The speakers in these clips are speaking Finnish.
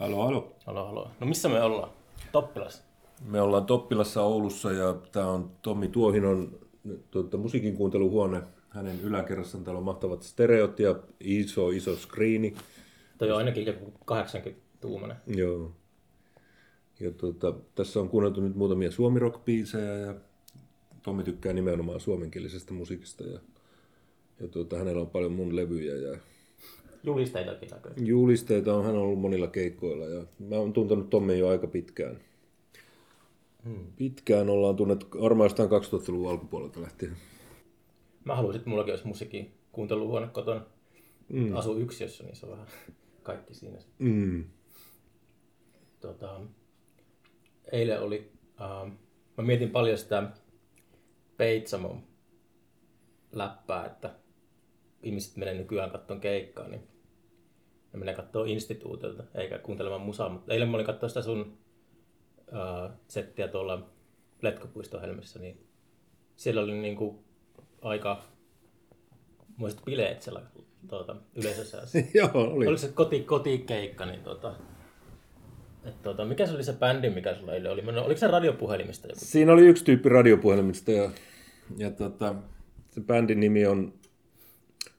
Halo, halo. Halo, halo. No missä me ollaan? Toppilassa. Me ollaan Toppilassa Oulussa ja tämä on Tommi Tuohinon tuota, musiikin kuunteluhuone. Hänen yläkerrassaan täällä on mahtavat stereot ja iso, iso screeni. Toi on ainakin joku 80 tuumainen. Joo. Ja tuota, tässä on kuunneltu nyt muutamia suomirock ja Tommi tykkää nimenomaan suomenkielisestä musiikista ja, ja tuota, hänellä on paljon mun levyjä ja Julisteitakin näköjään. Julisteita on hän ollut monilla keikkoilla ja mä oon tuntenut Tommin jo aika pitkään. Hmm. Pitkään ollaan tunnettu, varmaan jostain 2000-luvun alkupuolelta lähtien. Mä haluaisin, että mullakin olisi musiikki kuunteluhuone kotona. Mm. Asu yksiössä, niin se on vähän kaikki siinä. Mm. Tota, eilen oli, uh, mä mietin paljon sitä Peitsamon läppää, että ihmiset menee nykyään kattoon keikkaa, niin ne menee katsoa instituutilta, eikä kuuntelemaan musaa. Mutta eilen mä olin katsoa sitä sun uh, settiä tuolla Letkopuiston helmissä, niin siellä oli niinku aika muistat bileet siellä tuota, yleisössä. Joo, oli. Oliko se koti, kotikeikka, niin tuota, et, tuota, mikä se oli se bändi, mikä sulla eilen oli? Oliko se radiopuhelimista joku? Siinä oli yksi tyyppi radiopuhelimista ja, ja tuota, se bändin nimi on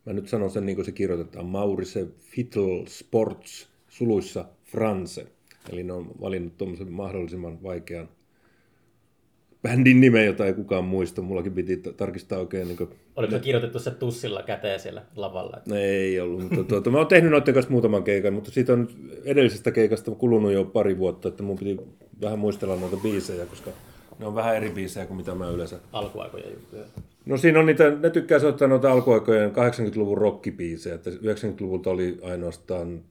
mä nyt sanon sen niin kuin se kirjoitetaan, Maurise Fiddle Sports suluissa France. Eli ne on valinnut tuommoisen mahdollisimman vaikean bändin nimen, jota ei kukaan muista. Mullakin piti tarkistaa oikein. Niin kuin... Oliko se kirjoitettu se tussilla käteen siellä lavalla? Että... ei ollut, mutta tuota, mä oon tehnyt noiden kanssa muutaman keikan, mutta siitä on edellisestä keikasta kulunut jo pari vuotta, että mun piti vähän muistella noita biisejä, koska ne on vähän eri biisejä kuin mitä mä yleensä... Alkuaikoja juttuja. No siinä on niitä, ne tykkää soittaa noita alkuaikojen 80-luvun rockibiisejä, että 90-luvulta oli ainoastaan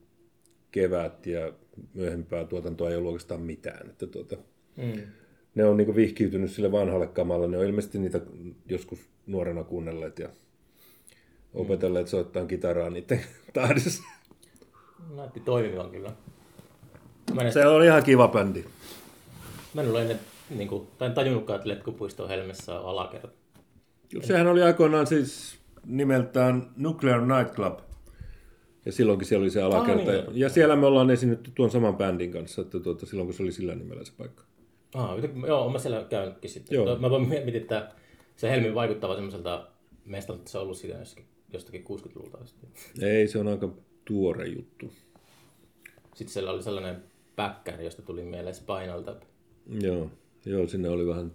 kevät ja myöhempää tuotantoa ei ollut oikeastaan mitään. Että tuota, mm. Ne on niin vihkiytynyt sille vanhalle kamalle, ne on ilmeisesti niitä joskus nuorena kuunnelleet ja opetelleet soittaa kitaraa niiden tahdissa. Näytti toimivan kyllä. Mä Se oli ihan kiva bändi. Mä en ole ennen, niin kuin, tai en tajunnutkaan, että Letkupuiston helmessä on alakerta. Sehän oli aikoinaan siis nimeltään Nuclear Nightclub. Ja silloinkin siellä oli se alakerta. Ah, niin. Ja siellä me ollaan esiinnytty tuon saman bändin kanssa, että tuota, silloin kun se oli sillä nimellä se paikka. Ah, joo, mä siellä käynytkin sitten. Joo. Mä voin miettiä, että se Helmi vaikuttava semmoiselta mestalta, että se on ollut siitä jostakin 60-luvulta asti. Ei, se on aika tuore juttu. Sitten siellä oli sellainen päkkäri, josta tuli mieleen Spinal Tap. Joo, joo, sinne oli vähän...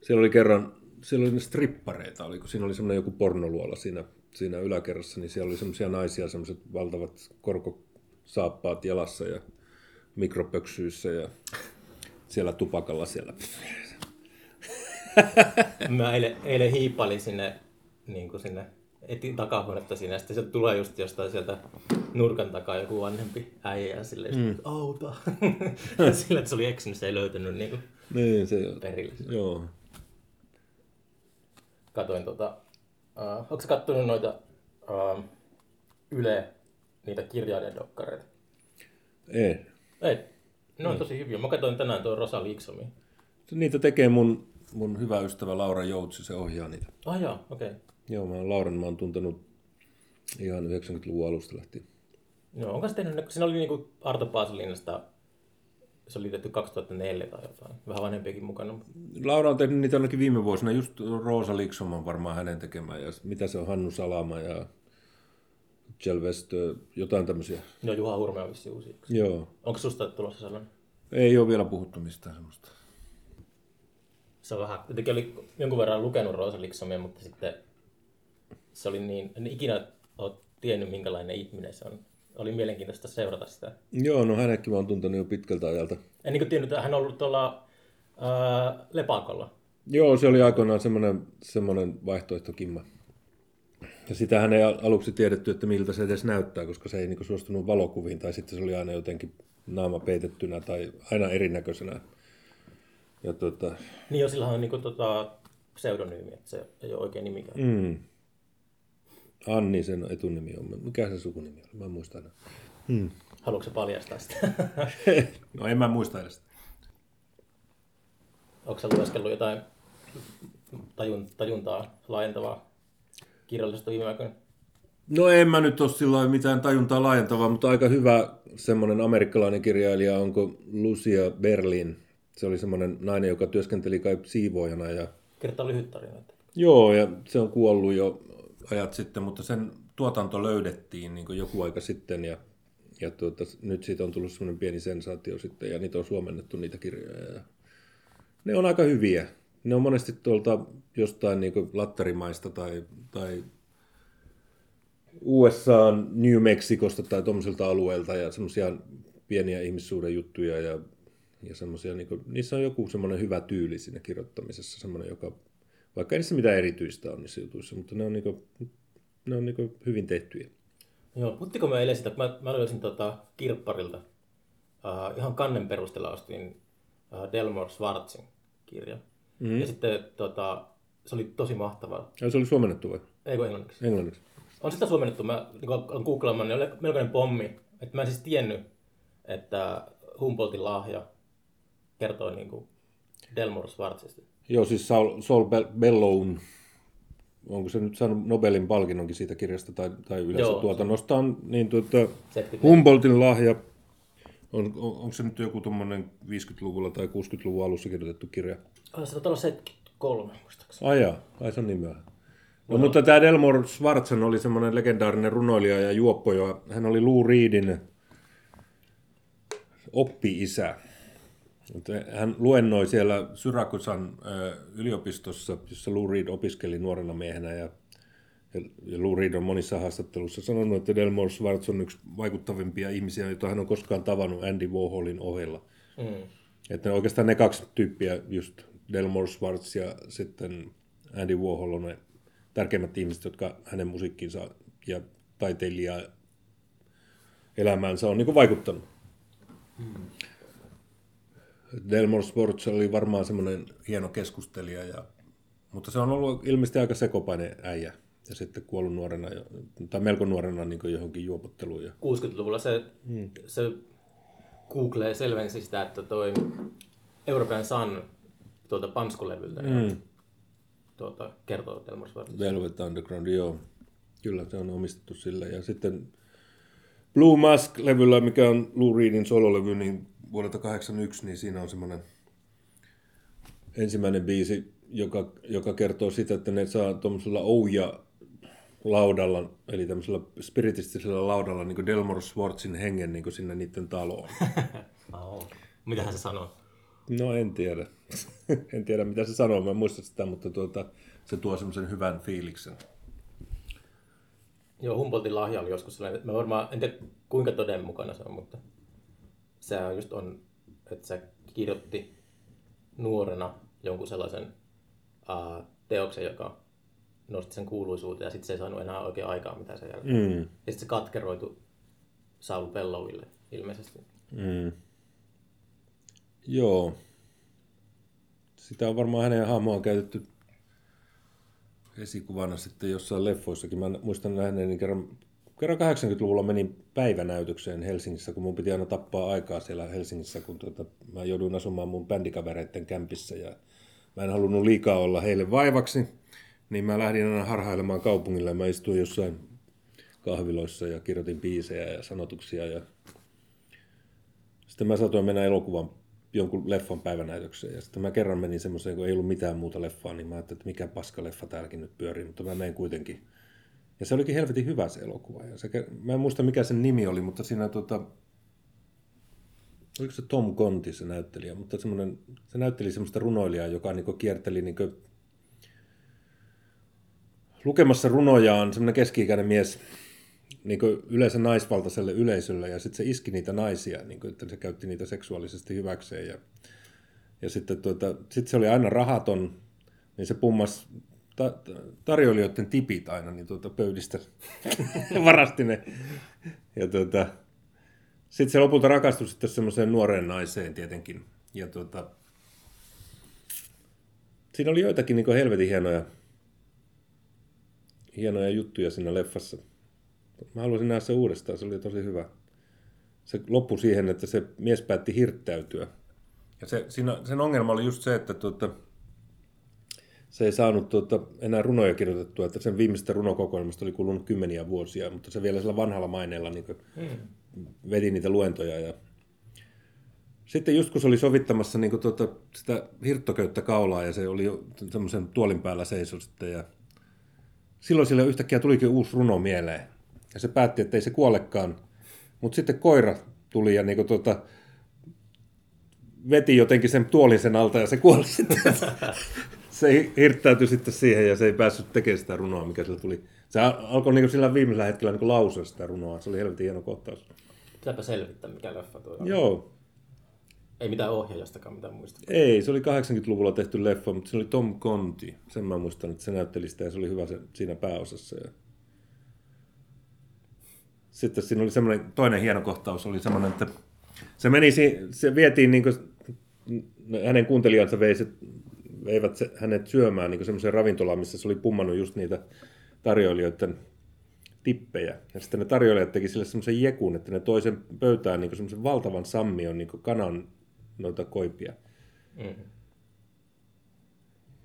Siellä oli kerran siellä oli ne strippareita, oli, kun siinä oli semmoinen joku pornoluola siinä, siinä yläkerrassa, niin siellä oli semmoisia naisia, semmoiset valtavat korkosaappaat jalassa ja mikropöksyissä ja siellä tupakalla siellä. Mä eilen, eilen hiippailin sinne, niin kuin sinne etin takahuonetta siinä, ja sitten se tulee just jostain sieltä nurkan takaa joku vanhempi äijä, ja silleen, mm. auta. sillä, että se oli eksynyt, se ei löytänyt niin kuin niin, se, perille. Joo katoin tota, uh, onko kattonut noita uh, Yle, niitä kirjailijadokkareita? Ei. Ei. Ne on tosi hyviä. Mä katsoin tänään tuon Rosa Liiksomi. Niitä tekee mun, mun hyvä ystävä Laura Joutsi, se ohjaa niitä. Ah joo, okei. Okay. Joo, mä Lauran mä oon tuntenut ihan 90-luvun alusta lähtien. Joo, onko se tehnyt, siinä oli niinku Arto Paasilinasta se oli tehty 2004 tai jotain. Vähän vanhempiakin mukana. Laura on tehnyt niitä ainakin viime vuosina. Just Roosa Liksom on varmaan hänen tekemään. Ja mitä se on, Hannu Salama ja Jelvestö, jotain tämmöisiä. Joo, Juha Hurme on vissi uusi. Joo. Onko susta tulossa sellainen? Ei ole vielä puhuttu mistään semmoista. Se on vähän, jotenkin oli jonkun verran lukenut Roosa Liksomia, mutta sitten se oli niin, en ikinä ole tiennyt minkälainen ihminen se on oli mielenkiintoista seurata sitä. Joo, no hänetkin mä oon tuntenut jo pitkältä ajalta. En niin tiennyt, että hän on ollut tuolla ää, Lepakolla. Joo, se oli aikoinaan semmoinen, semmoinen vaihtoehtokimma. Ja sitähän ei aluksi tiedetty, että miltä se edes näyttää, koska se ei niin suostunut valokuviin, tai sitten se oli aina jotenkin naama peitettynä tai aina erinäköisenä. Ja tota... Niin jo, sillä on niin kuin, tota, pseudonyymi, että se ei ole oikein nimikään. Mm. Anni sen etunimi on. Mikä se sukunimi on? Mä en muista enää. Hmm. Haluatko paljastaa sitä? no en mä muista edes. Onko sä lueskellut jotain tajun, tajuntaa laajentavaa kirjallisuutta viime aikoina? No en mä nyt ole sillä mitään tajuntaa laajentavaa, mutta aika hyvä semmoinen amerikkalainen kirjailija, onko Lucia Berlin. Se oli semmoinen nainen, joka työskenteli kai siivoojana. Ja... Kertaa lyhyt tarina. Joo, ja se on kuollut jo ajat sitten, mutta sen tuotanto löydettiin niin joku aika sitten ja, ja tuota, nyt siitä on tullut semmoinen pieni sensaatio sitten ja niitä on suomennettu niitä kirjoja. Ja ne on aika hyviä. Ne on monesti tuolta jostain niin lattarimaista tai, tai USA, New Mexicosta tai tuommoisilta alueilta ja semmoisia pieniä ihmissuuden juttuja ja, ja semmoisia, niin kuin, niissä on joku semmoinen hyvä tyyli siinä kirjoittamisessa, semmoinen, joka, vaikka ei niissä mitään erityistä on niissä jutuissa, mutta ne on, niin kuin, ne on niin kuin hyvin tehtyjä. Joo, puhuttiko me eilen sitä, mä, mä löysin tota kirpparilta, uh, ihan kannen perusteella ostin uh, Delmore Schwarzin kirja. Mm-hmm. Ja sitten tota, se oli tosi mahtavaa. Ja se oli suomennettu vai? Eikö englanniksi? Englanniksi. On sitä suomennettu. Mä niin olen googlaamaan, niin oli melkoinen pommi. Että mä en siis tiennyt, että Humboldtin lahja kertoo niin kuin Delmore Schwarzista. Joo, siis Saul, Saul Bellown, onko se nyt saanut Nobelin palkinnonkin siitä kirjasta tai, tai yleensä Joo, tuotannostaan, niin tuota, Humboldtin lahja, on, on, onko se nyt joku tuommoinen 50-luvulla tai 60-luvun alussa kirjoitettu kirja? Ah, se on olla 73, muistaakseni. Ai jaa, ai se on niin myöhään. No, mutta tämä Delmore Schwartzen oli semmoinen legendaarinen runoilija ja juoppo, ja hän oli Lou Reedin oppi-isä. Hän luennoi siellä Syrakusan yliopistossa, jossa Lou Reed opiskeli nuorena miehenä ja, ja Lou Reed on monissa haastatteluissa sanonut, että Delmore Schwartz on yksi vaikuttavimpia ihmisiä, joita hän on koskaan tavannut Andy Warholin ohella. Mm. Että oikeastaan ne kaksi tyyppiä, just Delmore Schwartz ja sitten Andy Warhol on ne tärkeimmät ihmiset, jotka hänen musiikkinsa ja taiteilija elämäänsä on niin vaikuttanut. Hmm. Delmore Sports oli varmaan semmoinen hieno keskustelija, ja, mutta se on ollut ilmeisesti aika sekopainen äijä. Ja sitten kuollut nuorena, tai melko nuorena niin johonkin juopotteluun. Ja... 60-luvulla se, hmm. se Google selvensi sitä, että toi European Sun tuolta Panskulevyltä, hmm tuota, kertoo Delmore Velvet Underground, joo. Kyllä, se on omistettu sillä. Ja sitten Blue Mask-levyllä, mikä on Lou Reedin sololevy, niin vuodelta 81, niin siinä on semmoinen ensimmäinen biisi, joka, joka kertoo sitä, että ne saa tuommoisella ouja laudalla, eli tämmöisellä spiritistisellä laudalla niin Delmore Swartzin hengen niin sinne niiden taloon. oh. Mitä se sanoo? No en tiedä. en tiedä mitä se sanoo, mä en muista sitä, mutta tuota, se tuo semmoisen hyvän fiiliksen. Joo, Humboldtin lahja oli joskus sellainen, mä varmaan, en tiedä kuinka todenmukana se on, mutta se on just on, että se kirjoitti nuorena jonkun sellaisen uh, teoksen, joka nosti sen kuuluisuuteen ja sitten se ei saanut enää oikein aikaa mitä sen jälkeen. Mm. Ja sitten se katkeroitu Saul Bellowille ilmeisesti. Mm. Joo. Sitä on varmaan hänen hahmoaan käytetty esikuvana sitten jossain leffoissakin. Mä muistan nähneeni kerran, kerran 80-luvulla menin päivänäytökseen Helsingissä, kun mun piti aina tappaa aikaa siellä Helsingissä, kun tuota, mä jouduin asumaan mun bändikavereiden kämpissä ja mä en halunnut liikaa olla heille vaivaksi, niin mä lähdin aina harhailemaan kaupungille. Mä istuin jossain kahviloissa ja kirjoitin biisejä ja sanotuksia ja sitten mä saatoin mennä elokuvan jonkun leffan päivänäytökseen. Ja sitten mä kerran menin semmoiseen, kun ei ollut mitään muuta leffaa, niin mä ajattelin, että mikä paska leffa täälläkin nyt pyörii, mutta mä menen kuitenkin. Ja se olikin helvetin hyvä se elokuva. Ja se, mä en muista mikä sen nimi oli, mutta siinä tota, oliko se Tom Conti se näyttelijä, mutta semmoinen, se näytteli semmoista runoilijaa, joka niin kierteli niin lukemassa runojaan, semmoinen keski-ikäinen mies, niin yleensä naisvaltaiselle yleisölle. Ja sitten se iski niitä naisia, niin kuin, että se käytti niitä seksuaalisesti hyväkseen. Ja, ja sitten tuota, sit se oli aina rahaton, niin se pummas ta- tarjoilijoiden tipit aina niin tuota pöydistä, varasti ne. Ja tuota, sitten se lopulta rakastui sitten semmoiseen nuoreen naiseen tietenkin. Ja tuota, siinä oli joitakin niin helvetin hienoja, hienoja juttuja siinä leffassa. Mä haluaisin nähdä se uudestaan, se oli tosi hyvä. Se loppui siihen, että se mies päätti hirttäytyä. Ja se, siinä, sen ongelma oli just se, että tuota, se ei saanut tuota, enää runoja kirjoitettua, että sen viimeistä runokokoelmasta oli kulunut kymmeniä vuosia, mutta se vielä sillä vanhalla maineella niin hmm. veti niitä luentoja. Ja... Sitten just kun se oli sovittamassa niin tuota, sitä hirttoköyttä kaulaa ja se oli semmoisen tuolin päällä seiso sitten ja silloin sille yhtäkkiä tulikin uusi runo mieleen. Ja se päätti, että ei se kuolekaan. Mutta sitten koira tuli ja niin tuota, veti jotenkin sen tuolin sen alta ja se kuoli sitten. se hirttäytyi sitten siihen ja se ei päässyt tekemään sitä runoa, mikä sillä tuli. Se alkoi niin sillä viimeisellä hetkellä niin lausua sitä runoa. Se oli helvetin hieno kohtaus. Pitääpä selvittää, mikä leffa tuo on. Joo. Ei mitään ohjaajastakaan, mitään muista. Ei, se oli 80-luvulla tehty leffa, mutta se oli Tom Conti. Sen mä muistan, että se näytteli sitä ja se oli hyvä se, siinä pääosassa. Ja... Sitten siinä oli semmoinen, toinen hieno kohtaus oli semmoinen, että se meni, se vietiin niin kuin, hänen kuuntelijansa vei se veivät hänet syömään niin semmoiseen ravintolaan, missä se oli pummannut just niitä tarjoilijoiden tippejä. Ja sitten ne tarjoilijat teki sille semmoisen jekun, että ne toi sen pöytään niin semmoisen valtavan sammion niin kanan noita koipia. Mm.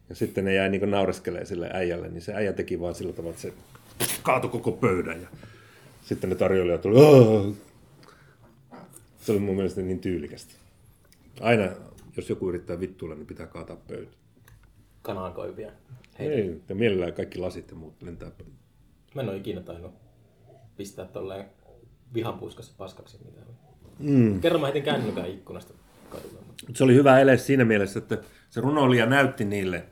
Ja sitten ne jäi niin naureskelee sille äijälle, niin se äijä teki vaan sillä tavalla, että se kaatui koko pöydän. Ja sitten ne tarjoilijat tuli, Aah! se oli mun mielestä niin tyylikästä. Aina, jos joku yrittää vittuilla, niin pitää kaataa pöytä kanankoivia. Ei, ja mielellään kaikki lasit ja muut lentää. Mä en ole ikinä tainnut pistää tolleen vihanpuiskassa paskaksi mitään. Mm. Kerran mä heitin kännykän ikkunasta kadulla. Se oli hyvä ele siinä mielessä, että se runoilija näytti niille,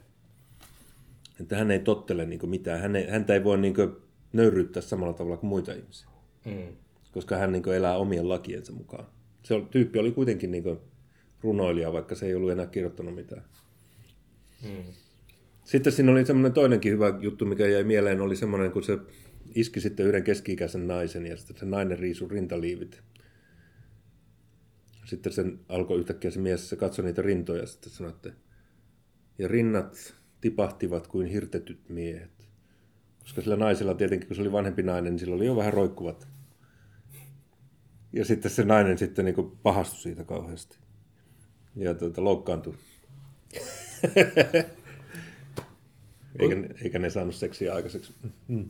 että hän ei tottele niin mitään. Hän ei, häntä ei voi niin nöyryyttää samalla tavalla kuin muita ihmisiä. Mm. Koska hän niin elää omien lakiensa mukaan. Se tyyppi oli kuitenkin niin runoilija, vaikka se ei ollut enää kirjoittanut mitään. Mm. Sitten siinä oli semmoinen toinenkin hyvä juttu, mikä jäi mieleen, oli semmoinen, kun se iski sitten yhden keski-ikäisen naisen ja sitten se nainen riisui rintaliivit. Sitten sen alkoi yhtäkkiä se mies, se katsoi niitä rintoja ja sitten sanoi, että ja rinnat tipahtivat kuin hirtetyt miehet. Koska sillä naisella tietenkin, kun se oli vanhempi nainen, niin sillä oli jo vähän roikkuvat. Ja sitten se nainen sitten niin pahastui siitä kauheasti. Ja tuota, loukkaantui. eikä, eikä ne saanut seksiä aikaiseksi. Mm.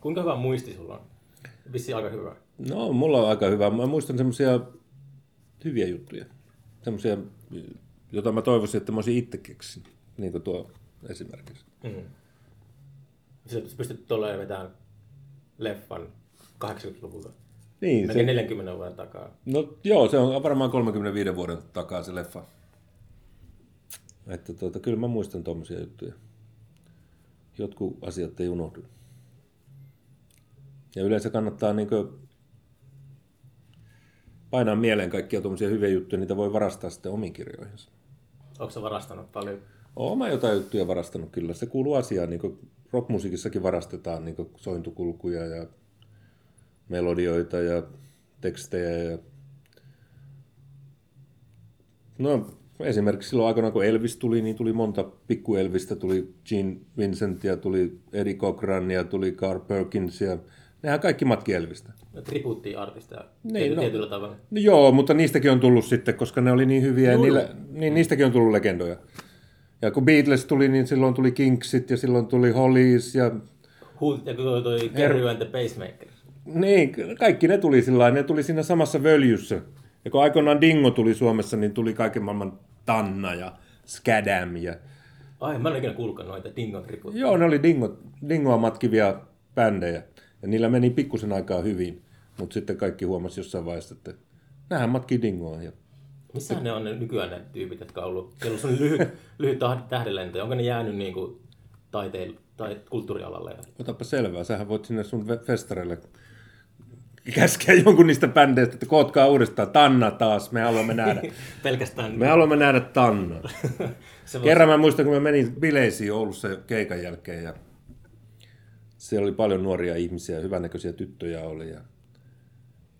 Kuinka hyvä muisti sulla on? Vissi aika hyvä. No, mulla on aika hyvä. Mä muistan semmoisia hyviä juttuja. Semmoisia, joita mä toivoisin, että mä olisin itse keksin. Niin kuin tuo esimerkiksi. Mm. Sä pystyt tolleen vetämään leffan 80-luvulta. Niin, se... 40 vuoden takaa. No joo, se on varmaan 35 vuoden takaa se leffa. Että tuota, kyllä mä muistan tuommoisia juttuja. Jotkut asiat ei unohdu. Ja yleensä kannattaa niin painaa mieleen kaikkia tuommoisia hyviä juttuja, niitä voi varastaa sitten omiin kirjoihinsa. Onko se varastanut paljon? Mä jotain juttuja varastanut kyllä. Se kuuluu asiaan, niin kuin rockmusiikissakin varastetaan niin sointukulkuja ja melodioita ja tekstejä. Ja... No, Esimerkiksi silloin aikana, kun Elvis tuli, niin tuli monta pikku Elvistä. Tuli Gene Vincentia, tuli Eddie Cochran ja tuli Carl Perkins ja nehän kaikki matki Elvistä. No, artisteja niin, no, tietyllä tavalla. No, joo, mutta niistäkin on tullut sitten, koska ne oli niin hyviä, ja niillä, niin niistäkin on tullut legendoja. Ja kun Beatles tuli, niin silloin tuli Kingsit ja silloin tuli Hollies ja... Who, ja toi Gary and the Pacemaker. Niin, kaikki ne tuli sillä ne tuli siinä samassa völjyssä. Ja kun aikoinaan Dingo tuli Suomessa, niin tuli kaiken maailman Tanna ja Skadam. Ja... Ai, mä en ikinä kuullutkaan noita Dingon riput. Joo, ne oli Dingo, Dingoa matkivia bändejä. Ja niillä meni pikkusen aikaa hyvin. Mutta sitten kaikki huomasi jossain vaiheessa, että nämähän matkii Dingoa. Ja... Missä ne on ne nykyään ne tyypit, jotka on ollut, siellä on lyhyt, lyhyt tähdenlento. Onko ne jäänyt niin kuin taiteen, tai kulttuurialalle? Otapa selvää, sähän voit sinne sun festareille käskeä jonkun niistä bändeistä, että kootkaa uudestaan. Tanna taas, me haluamme nähdä. Pelkästään. Me haluamme nähdä Tanna. Kerran mä muistan, kun mä menin bileisiin Oulussa keikan jälkeen ja siellä oli paljon nuoria ihmisiä, hyvännäköisiä tyttöjä oli ja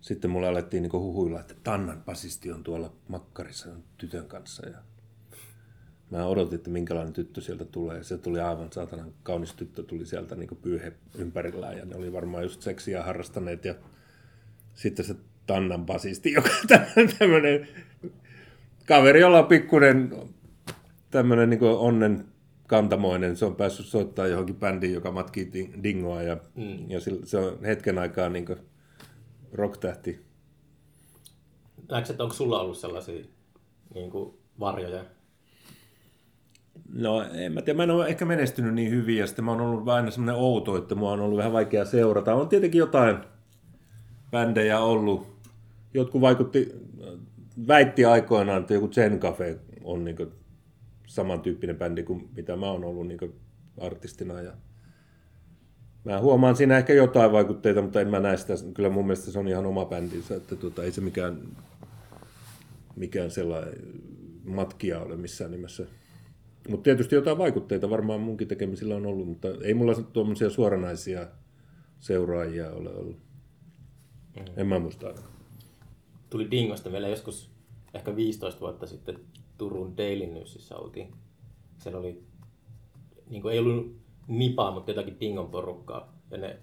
sitten mulle alettiin niin huhuilla, että Tannan basisti on tuolla makkarissa tytön kanssa ja Mä odotin, että minkälainen tyttö sieltä tulee. Se tuli aivan saatanan kaunis tyttö, tuli sieltä niin pyyhe ympärillään ja ne oli varmaan just seksiä harrastaneet ja sitten se Tannan basisti, joka tämmöinen kaveri, jolla on pikkuinen tämmöinen niin onnen kantamoinen. Se on päässyt soittamaan johonkin bändiin, joka matkii dingoa ja, mm. ja se on hetken aikaa niin rock-tähti. Näetkö, että onko sulla ollut sellaisia niin kuin varjoja? No en mä tiedä, mä en ole ehkä menestynyt niin hyvin ja sitten mä oon ollut aina semmoinen outo, että mua on ollut vähän vaikea seurata. On tietenkin jotain bändejä ollut. Jotkut vaikutti, väitti aikoinaan, että joku Zen Cafe on niin samantyyppinen bändi kuin mitä mä oon ollut niin artistina. Ja mä huomaan siinä ehkä jotain vaikutteita, mutta en mä näe sitä. Kyllä mun mielestä se on ihan oma bändinsä, että tuota, ei se mikään, mikään sellainen matkia ole missään nimessä. Mutta tietysti jotain vaikutteita varmaan munkin tekemisillä on ollut, mutta ei mulla tuommoisia suoranaisia seuraajia ole ollut. Mm. En mä muista aina. Tuli Dingosta vielä joskus ehkä 15 vuotta sitten Turun Daily Newsissä oltiin. Siellä oli, niin kuin ei ollut nipaa, mutta jotakin Dingon porukkaa. Ja ne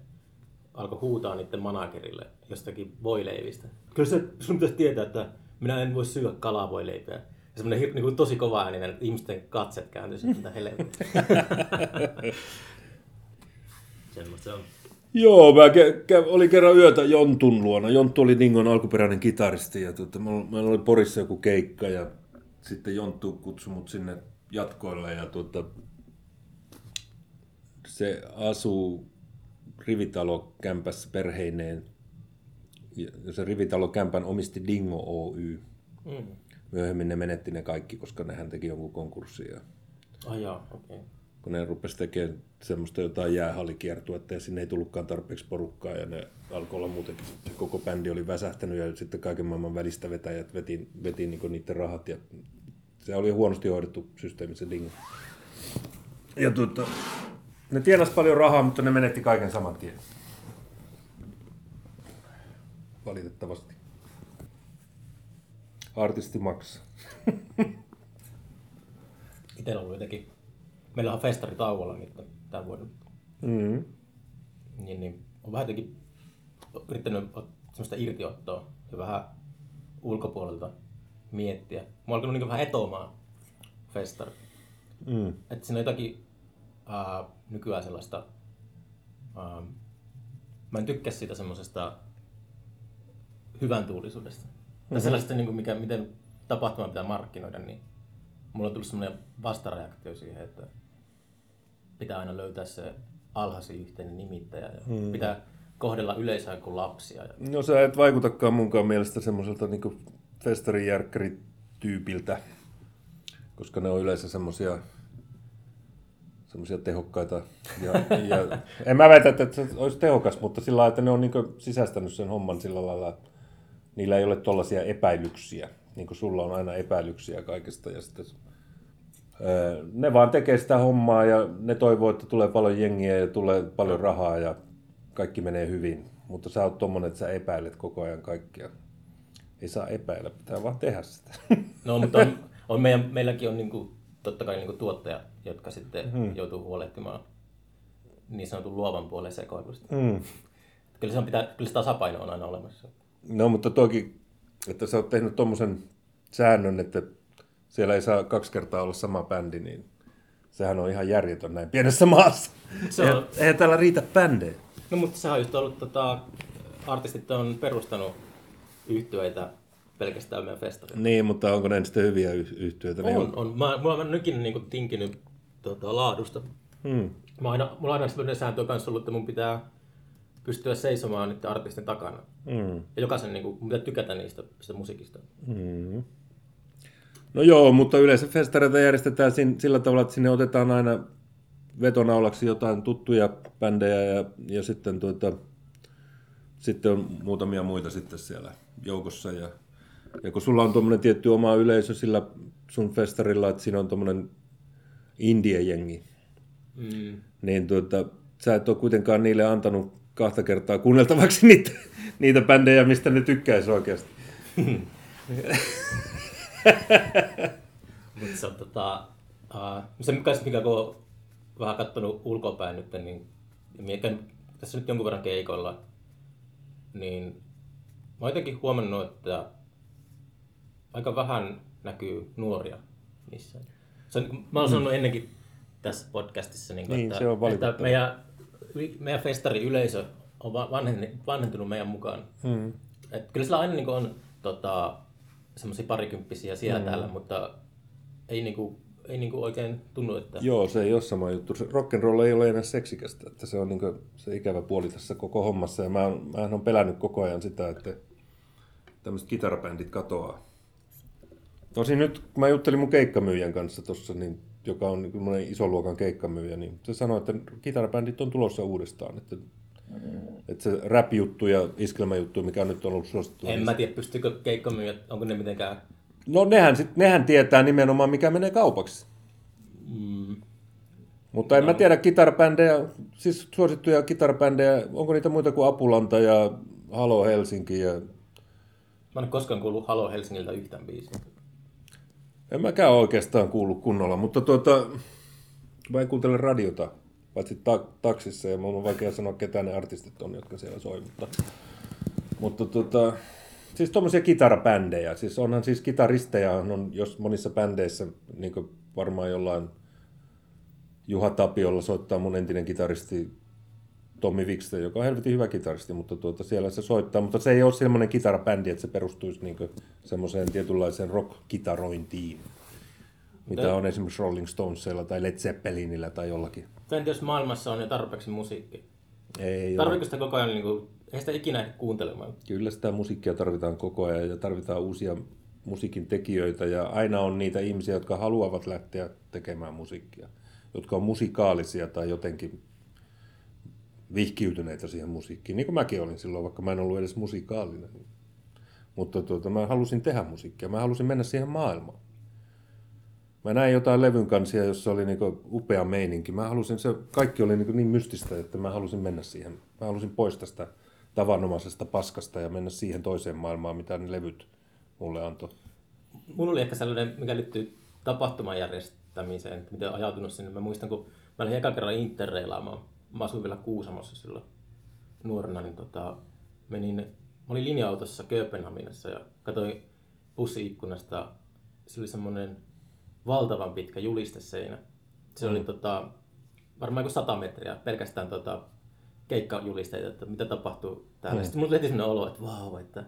alkoi huutaa niiden managerille jostakin voileivistä. Kyllä se, sun pitäisi tietää, että minä en voi syödä kalavoileipää. Ja semmoinen niin kuin tosi kova ääninen, että ihmisten katset kääntyisivät, mitä helvettiä. Semmoista se on. Joo, mä ke- ke- olin kerran yötä Jontun luona. Jonttu oli Dingon alkuperäinen kitaristi ja tuota, meillä oli Porissa joku keikka ja sitten Jonttu kutsui mut sinne jatkoille ja tuota, se asuu rivitalokämpässä perheineen. Ja se rivitalokämpän omisti Dingo Oy. Mm. Myöhemmin ne menetti ne kaikki, koska nehän teki jonkun konkurssin. Ah, okei. Okay kun ne rupesi tekemään semmoista jotain jäähallikiertuetta ja sinne ei tullutkaan tarpeeksi porukkaa ja ne alkoi olla muutenkin, se koko bändi oli väsähtänyt ja sitten kaiken maailman välistä vetäjät veti, veti niin niiden rahat ja se oli huonosti hoidettu systeemi se dingo. Ja tuota, ne tienas paljon rahaa, mutta ne menetti kaiken saman tien. Valitettavasti. Artisti maksaa. Itsellä on ollut jotenkin meillä on festari tauolla nyt tämän vuoden. Mm. Niin, niin on vähän jotenkin yrittänyt sellaista irtiottoa ja vähän ulkopuolelta miettiä. Mä oon alkanut niin vähän etomaan festari. Mm. Että siinä on jotakin äh, nykyään sellaista, äh, mä en tykkää siitä semmoisesta hyvän tuulisuudesta. Mm-hmm. Tai sellaista, niin kuin mikä, miten tapahtuma pitää markkinoida, niin mulla on tullut semmoinen vastareaktio siihen, että pitää aina löytää se alhaisin yhteinen nimittäjä ja hmm. pitää kohdella yleisöä kuin lapsia. No sä et vaikutakaan munkaan mielestä semmoiselta niin festarijärkkärityypiltä, koska ne on yleensä semmoisia semmoisia tehokkaita. Ja, ja, en mä väitä, että se olisi tehokas, mutta sillä lailla, että ne on niin sisäistänyt sen homman sillä lailla, että niillä ei ole tollaisia epäilyksiä. Niin kuin sulla on aina epäilyksiä kaikesta ja sitten ne vaan tekee sitä hommaa ja ne toivoo, että tulee paljon jengiä ja tulee paljon rahaa ja kaikki menee hyvin. Mutta sä oot tommonen, että sä epäilet koko ajan kaikkia. Ei saa epäillä, pitää vaan tehdä sitä. No, mutta on, on meidän, meilläkin on niinku, totta kai niinku tuottajat, jotka sitten hmm. joutuu huolehtimaan niin sanotun luovan puolen sekoilusta. Hmm. Kyllä, se on pitää, kyllä se tasapaino on aina olemassa. No, mutta toki, että sä oot tehnyt tuommoisen säännön, että siellä ei saa kaksi kertaa olla sama bändi, niin sehän on ihan järjetön näin pienessä maassa. Se on... Eihän täällä riitä bändejä. No mutta sehän on just ollut, tota, artistit on perustanut yhtyeitä pelkästään meidän festarilla. Niin, mutta onko ne sitten hyviä yhtyeitä? On, on. on. Mä, mulla on nykin niin tinkinyt tota, laadusta. Hmm. Mä aina, mulla on aina sellainen sääntö kanssa ollut, että mun pitää pystyä seisomaan niiden artistin takana. Hmm. Ja jokaisen niin kuin, mun pitää tykätä niistä sitä musiikista. Hmm. No joo, mutta yleensä festareita järjestetään sillä tavalla, että sinne otetaan aina vetonaulaksi jotain tuttuja bändejä ja, ja sitten, tuota, sitten on muutamia muita sitten siellä joukossa. Ja, ja kun sulla on tuommoinen tietty oma yleisö sillä sun festarilla, että siinä on tuommoinen indie-jengi, mm. niin tuota, sä et ole kuitenkaan niille antanut kahta kertaa kuunneltavaksi niitä, niitä bändejä, mistä ne tykkäisi oikeasti. Mutta se on tota, uh, se mikä, mikä kun on vähän katsonut ulkopäin nyt, niin mietin tässä nyt jonkun verran keikoilla, niin mä oon jotenkin huomannut, että aika vähän näkyy nuoria missään. Se on, mä oon sanonut mm. ennenkin tässä podcastissa, niin kuin, Niin, että, se on että meidän, meidän festarilöysö on va- vanhen- vanhentunut meidän mukaan. Mm. Et kyllä sillä aina niin kuin, on tota, semmoisia parikymppisiä siellä mm. täällä, mutta ei, niin kuin, ei niin kuin oikein tunnu, että... Joo, se ei ole sama juttu. Rock'n'roll ei ole enää seksikästä. Että se on niin se ikävä puoli tässä koko hommassa. Ja mä, oon- mähän on pelännyt koko ajan sitä, että tämmöiset kitarabändit katoaa. Tosin nyt, kun mä juttelin mun keikkamyyjän kanssa tuossa, niin, joka on niin iso luokan keikkamyyjä, niin se sanoi, että kitarabändit on tulossa uudestaan. Että, että se rap-juttu ja iskelmäjuttu, mikä on nyt ollut suosittu. En mä tiedä, pystyykö keikkamyyjät, onko ne mitenkään... No nehän, sit, nehän tietää nimenomaan, mikä menee kaupaksi. Mm, Mutta en mä tiedä kitarabändejä, siis suosittuja kitarabändejä, onko niitä muita kuin Apulanta ja Halo Helsinki ja... mä en koskaan kuullut Halo Helsingiltä yhtään biisiä. En mäkään oikeastaan kuullut kunnolla, mutta tuota, mä en kuuntele radiota, paitsi ta- taksissa ja mun on vaikea sanoa ketään ne artistit on, jotka siellä soi, mutta... Mutta tuota, siis tuommoisia kitarabändejä, siis onhan siis kitaristeja, on jos monissa bändeissä, niin kuin varmaan jollain Juha Tapiolla soittaa mun entinen kitaristi Tommi Wikström, joka on helvetin hyvä kitaristi, mutta tuota, siellä se soittaa, mutta se ei ole semmoinen kitarabändi, että se perustuisi niin semmoiseen tietynlaiseen rock-kitarointiin, mitä on esimerkiksi Rolling Stonesilla tai Led Zeppelinillä tai jollakin. Entä jos maailmassa on jo tarpeeksi musiikkia? Ei. Tarviiko sitä koko ajan, niin kuin, ei sitä ikinä kuuntelemaan? Kyllä sitä musiikkia tarvitaan koko ajan ja tarvitaan uusia musiikin tekijöitä ja aina on niitä ihmisiä, jotka haluavat lähteä tekemään musiikkia, jotka on musikaalisia tai jotenkin vihkiytyneitä siihen musiikkiin, niin kuin mäkin olin silloin, vaikka mä en ollut edes musikaalinen. Mutta tuota, mä halusin tehdä musiikkia, mä halusin mennä siihen maailmaan. Mä näin jotain levyn kansia, jossa oli niinku upea meininki. Mä halusin, se kaikki oli niinku niin mystistä, että mä halusin mennä siihen. Mä halusin pois tästä tavanomaisesta paskasta ja mennä siihen toiseen maailmaan, mitä ne levyt mulle antoi. Mulla oli ehkä sellainen, mikä liittyy tapahtuman järjestämiseen, että miten ajautunut sinne. Mä muistan, kun mä olin eka kerran interreilaamaan. Mä asuin vielä Kuusamossa silloin nuorena, niin tota, menin, mä olin linja-autossa Kööpenhaminassa ja katsoin bussiikkunasta, se oli semmoinen valtavan pitkä julisteseinä. Se oli tota, varmaan joku 100 metriä, pelkästään tota, keikkajulisteita, että mitä tapahtuu täällä. Mm. Sitten mulla tuli heti sellainen olo, että vau, että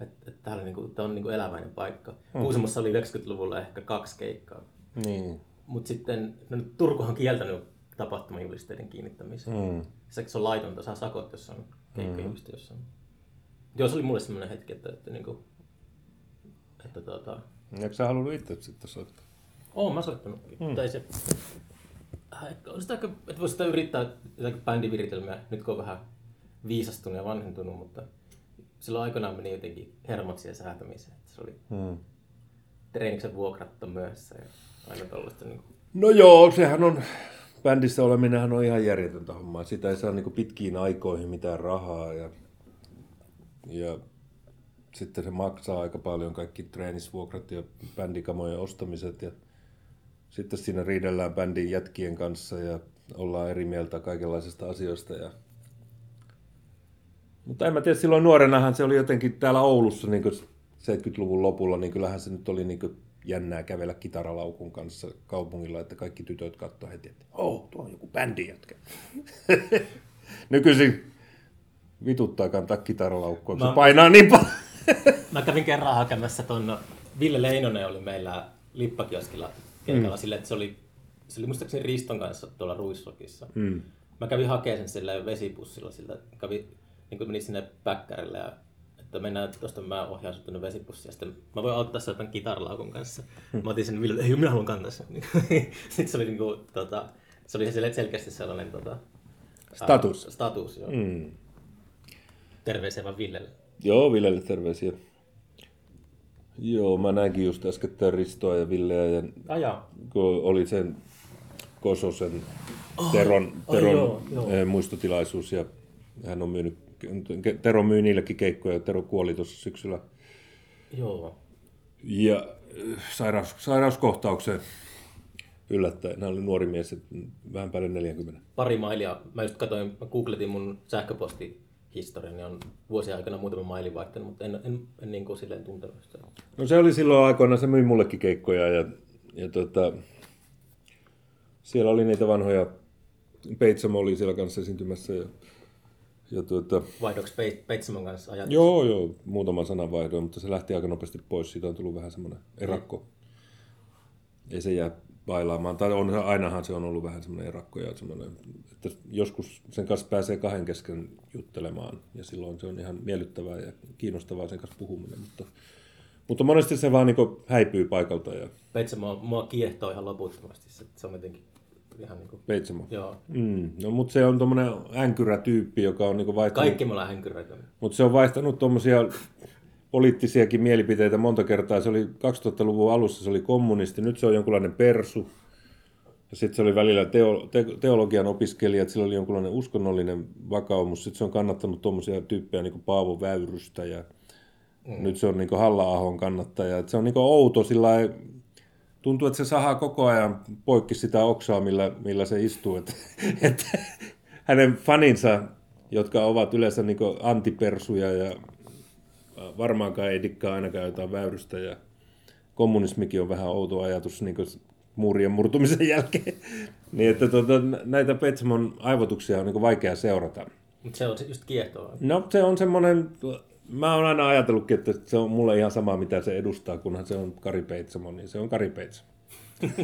että, että täällä niinku, tää on niinku eläväinen paikka. Mm. Kuusamossa oli 90-luvulla ehkä kaksi keikkaa. Niin. Mutta sitten no, Turkuhan on kieltänyt tapahtumajulisteiden kiinnittämisen. Mm. Se, se on laitonta, saa sakot, jos on keikkajuliste jossain. Joo, se oli mulle semmoinen hetki, että, että, niinku, että tota, Eikö sä halunnut itse sitten soittaa? Oon mä soittanutkin. Mm. Tai se, on sitä että voisi sitä yrittää jotakin bändiviritelmiä, nyt kun on vähän viisastunut ja vanhentunut, mutta silloin aikanaan meni jotenkin hermot siihen säätämiseen. Se oli Hmm. treeniksen vuokratto myöhässä ja aina tollaista. Niin kuin. No joo, sehän on, bändissä oleminenhan on ihan järjetöntä hommaa. Sitä ei saa niinku pitkiin aikoihin mitään rahaa ja, ja sitten se maksaa aika paljon kaikki treenisvuokrat ja bändikamojen ostamiset ja sitten siinä riidellään bändin jätkien kanssa ja ollaan eri mieltä kaikenlaisista asioista. Ja... Mutta en mä tiedä, silloin nuorenahan se oli jotenkin täällä Oulussa niin 70-luvun lopulla, niin kyllähän se nyt oli niin jännää kävellä kitaralaukun kanssa kaupungilla, että kaikki tytöt katsoi heti, että oh, tuo on joku bändin jätkä. Nykyisin vituttaa kantaa kitaralaukkua, kun se Mä- painaa niin paljon. Mä kävin kerran hakemassa ton, Ville Leinonen oli meillä lippakioskilla keikalla mm. silleen, että se oli, se oli muistaakseni Riston kanssa tuolla Ruisrokissa. Mm. Mä kävin hakemaan sen sillä vesipussilla siltä, että kävin, niin kuin menin sinne päkkärille ja että mennään tuosta mä ohjaan sut tuonne vesipussiin ja sitten mä voin auttaa sua tämän kitaralaukun kanssa. Mä otin sen ei minä haluan kantaa sen. Sitten se oli niinku, tota, se oli sel- selkeästi sellainen tota, Status. ää, status, joo. Mm. Terveisiä vaan Villelle. Joo, Villelle terveisiä. Joo, mä näinkin just äskettäin Ristoa ja Villeä ja Ajaa. kun oli sen Kososen Teron, ai Teron joo, joo. eh, muistotilaisuus ja hän on myynyt, Tero myy niillekin keikkoja, Tero kuoli tuossa syksyllä Joo. ja eh, sairaus, sairauskohtaukseen yllättäen. Hän oli nuori mies, vähän päälle 40. Pari mailia. Mä just katsoin, mä googletin mun sähköpostihistorian, niin on vuosien aikana muutama maili vaihtanut, mutta en, en, en niin kuin silleen tuntenut sitä. No se oli silloin aikoina, se myi mullekin keikkoja ja, ja tota, siellä oli niitä vanhoja, Peitsamo oli siellä kanssa esiintymässä ja, ja tuota, Vaihdoiko Peit- Peitsamon kanssa ajatus? Joo, joo, muutama sanan vaihdoin, mutta se lähti aika nopeasti pois. Siitä on tullut vähän semmoinen erakko. Ei se jää bailaamaan. Tai on, ainahan se on ollut vähän semmoinen erakko ja semmoinen, että joskus sen kanssa pääsee kahden kesken juttelemaan ja silloin se on ihan miellyttävää ja kiinnostavaa sen kanssa puhuminen. Mutta, mutta monesti se vaan niin häipyy paikalta ja Peitsamo mua kiehtoo ihan loputtomasti. Se, on jotenkin ihan niin kuin, Peitsamo. joo. Mm, no, mutta se on tuommoinen änkyrätyyppi, joka on niin vaihtanut... Kaikki me ollaan hänkyräitä. Mutta se on vaihtanut tuommoisia poliittisiakin mielipiteitä monta kertaa. Se oli 2000-luvun alussa se oli kommunisti, nyt se on jonkunlainen persu. Ja sitten se oli välillä teo, te, teologian opiskelija, että sillä oli jonkunlainen uskonnollinen vakaumus. Sitten se on kannattanut tuommoisia tyyppejä niin kuin Paavo Väyrystä ja mm. nyt se on niin Halla-ahon kannattaja. Et se on niin outo sillä tuntuu, että se sahaa koko ajan poikki sitä oksaa, millä, millä se istuu. Että, että hänen faninsa, jotka ovat yleensä niin antipersuja ja varmaankaan ei dikkaa ainakaan jotain väyrystä ja kommunismikin on vähän outo ajatus niin muurien murtumisen jälkeen. niin että tuota, näitä Petsamon aivotuksia on niin vaikea seurata. Se on just kiehtoa. No se on semmoinen, mä oon aina ajatellutkin, että se on mulle ihan sama mitä se edustaa, kunhan se on Kari Peitsamo, niin se on Kari Peitsamo.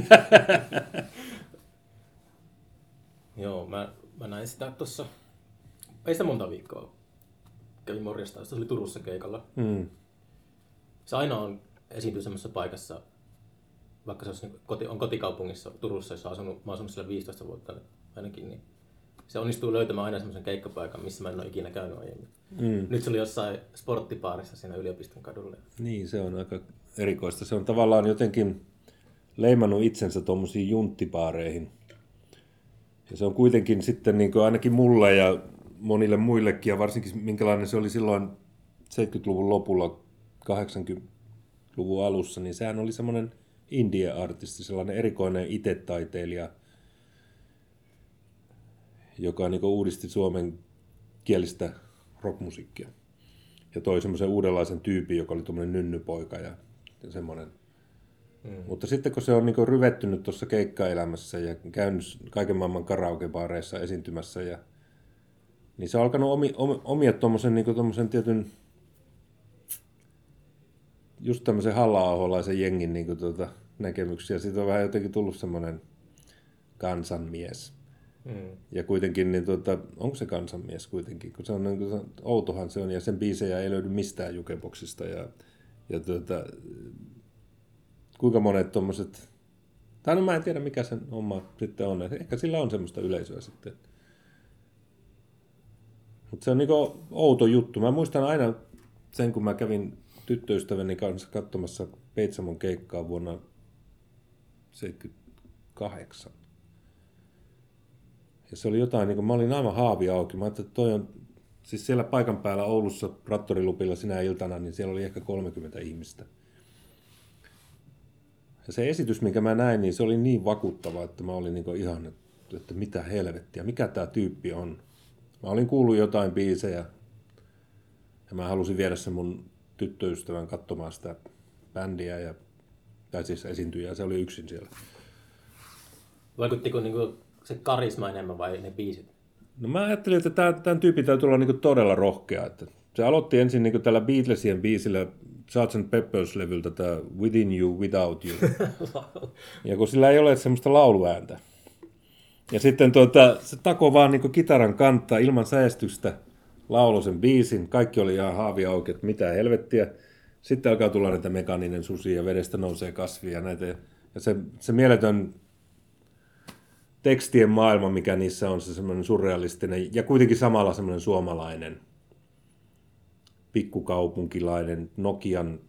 Joo, mä, mä näin sitä tuossa, ei sitä monta viikkoa kävin morjesta, se oli Turussa keikalla. Mm. Se aina on esiintyy semmoisessa paikassa, vaikka se olisi, niin koti, on kotikaupungissa Turussa, jossa on asunut, mä asunut siellä 15 vuotta ainakin, niin se onnistuu löytämään aina semmoisen keikkapaikan, missä mä en ole ikinä käynyt aiemmin. Mm. Nyt se oli jossain sporttipaarissa siinä yliopiston kadulla. Niin, se on aika erikoista. Se on tavallaan jotenkin leimannut itsensä tuommoisiin junttipaareihin. Ja se on kuitenkin sitten niin kuin ainakin mulle ja monille muillekin, ja varsinkin minkälainen se oli silloin 70-luvun lopulla, 80-luvun alussa, niin sehän oli semmoinen indie-artisti, sellainen erikoinen itetaiteilija, joka niin uudisti suomen kielistä rockmusiikkia. Ja toi semmoisen uudenlaisen tyypin, joka oli tuommoinen nynnypoika ja, ja semmoinen. Mm. Mutta sitten kun se on niin ryvettynyt tuossa keikkaelämässä ja käynyt kaiken maailman karaokebaareissa esiintymässä ja niin se on alkanut omi, om, omia tuommoisen niin tietyn just tämmöisen halla jengin niin kuin, tuota, näkemyksiä. Siitä on vähän jotenkin tullut semmoinen kansanmies. Mm. Ja kuitenkin, niin tuota, onko se kansanmies kuitenkin? Kun se on niin kuin, outohan se on, ja sen biisejä ei löydy mistään jukeboksista. Ja, ja tuota, kuinka monet tuommoiset, tai no mä en tiedä mikä sen oma sitten on. Ehkä sillä on semmoista yleisöä sitten. Mutta se on niinku outo juttu. Mä muistan aina sen, kun mä kävin tyttöystäväni kanssa katsomassa Peitsamon keikkaa vuonna 1978. Ja se oli jotain, niin kuin, mä olin aivan haavi auki. Mä ajattelin, että toi on, siis siellä paikan päällä Oulussa Rattorilupilla sinä iltana, niin siellä oli ehkä 30 ihmistä. Ja se esitys, minkä mä näin, niin se oli niin vakuuttava, että mä olin niin ihan, että mitä helvettiä, mikä tämä tyyppi on. Mä olin kuullut jotain biisejä ja mä halusin viedä sen mun tyttöystävän katsomaan sitä bändiä ja, tai siis esiintyjää, se oli yksin siellä. Vaikuttiko niinku se karisma enemmän vai ne biisit? No mä ajattelin, että tämän, tämän tyypin täytyy olla niinku todella rohkea. Että se aloitti ensin niinku tällä Beatlesien biisillä Sgt. Peppers-levyltä tämä Within You, Without You. ja kun sillä ei ole semmoista lauluääntä, ja sitten tuota, se tako vaan niin kitaran kantaa ilman säästystä laulo sen biisin. Kaikki oli ihan haavi auki, että mitä helvettiä. Sitten alkaa tulla näitä mekaninen susi ja vedestä nousee kasvia ja näitä. Ja se, se mieletön tekstien maailma, mikä niissä on, se semmoinen surrealistinen ja kuitenkin samalla semmoinen suomalainen, pikkukaupunkilainen, Nokian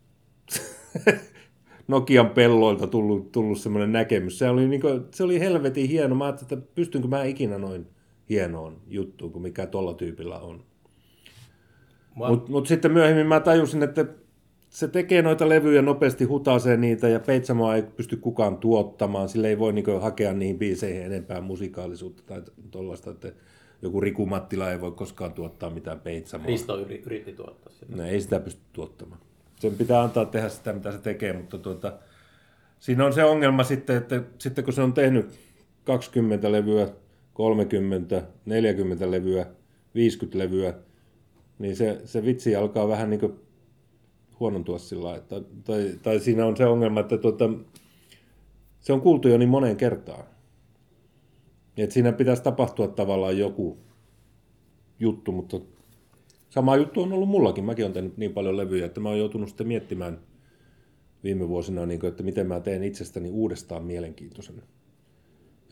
Nokian pelloilta tullut, tullut semmoinen näkemys. Se oli, niin kuin, se oli helvetin hieno. Mä ajattelin, että pystynkö mä ikinä noin hienoon juttuun kuin mikä tuolla tyypillä on. Mutta mut sitten myöhemmin mä tajusin, että se tekee noita levyjä nopeasti, hutaasee niitä ja Peitsamoa ei pysty kukaan tuottamaan. Sille ei voi niin hakea niihin biiseihin enempää musikaalisuutta tai tuollaista, että joku Riku Mattila ei voi koskaan tuottaa mitään Peitsamoa. Risto yritti tuottaa sitä. No, ei sitä pysty tuottamaan sen pitää antaa tehdä sitä, mitä se tekee, mutta tuota, siinä on se ongelma sitten, että sitten kun se on tehnyt 20 levyä, 30, 40 levyä, 50 levyä, niin se, se vitsi alkaa vähän niin kuin huonontua sillä että, tai, tai siinä on se ongelma, että tuota, se on kuultu jo niin moneen kertaan. Et siinä pitäisi tapahtua tavallaan joku juttu, mutta sama juttu on ollut mullakin. Mäkin olen tehnyt niin paljon levyjä, että mä oon joutunut sitten miettimään viime vuosina, niin kuin, että miten mä teen itsestäni uudestaan mielenkiintoisen.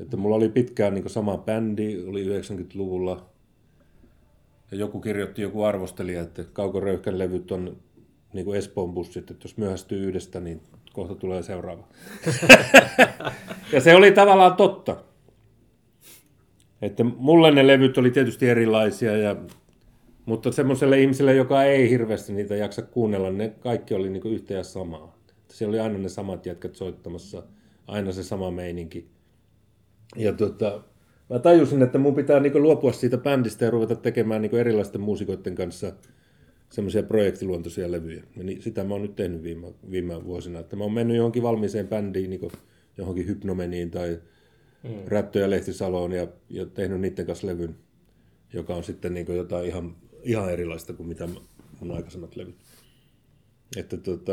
Että mulla oli pitkään niin sama bändi, oli 90-luvulla, ja joku kirjoitti, joku arvostelija, että Kaukoröyhkän levyt on niin kuin Espoon bussit, että jos myöhästyy yhdestä, niin kohta tulee seuraava. ja se oli tavallaan totta. Että mulle ne levyt oli tietysti erilaisia, ja, mutta semmoiselle ihmiselle, joka ei hirveästi niitä jaksa kuunnella, ne kaikki oli niin yhtä ja samaa. Siellä oli aina ne samat jätkät soittamassa, aina se sama meininki. Ja tota, mä tajusin, että mun pitää niin luopua siitä bändistä ja ruveta tekemään niin erilaisten muusikoiden kanssa semmoisia projektiluontoisia levyjä. Ja niin, sitä mä oon nyt tehnyt viime, viime vuosina. Että mä oon mennyt johonkin valmiiseen bändiin, niin johonkin hypnomeniin tai mm. Rättö ja Lehtisaloon ja, ja tehnyt niiden kanssa levyn, joka on sitten niin jotain ihan, ihan erilaista kuin mitä mun aikaisemmat levyt. Että tota,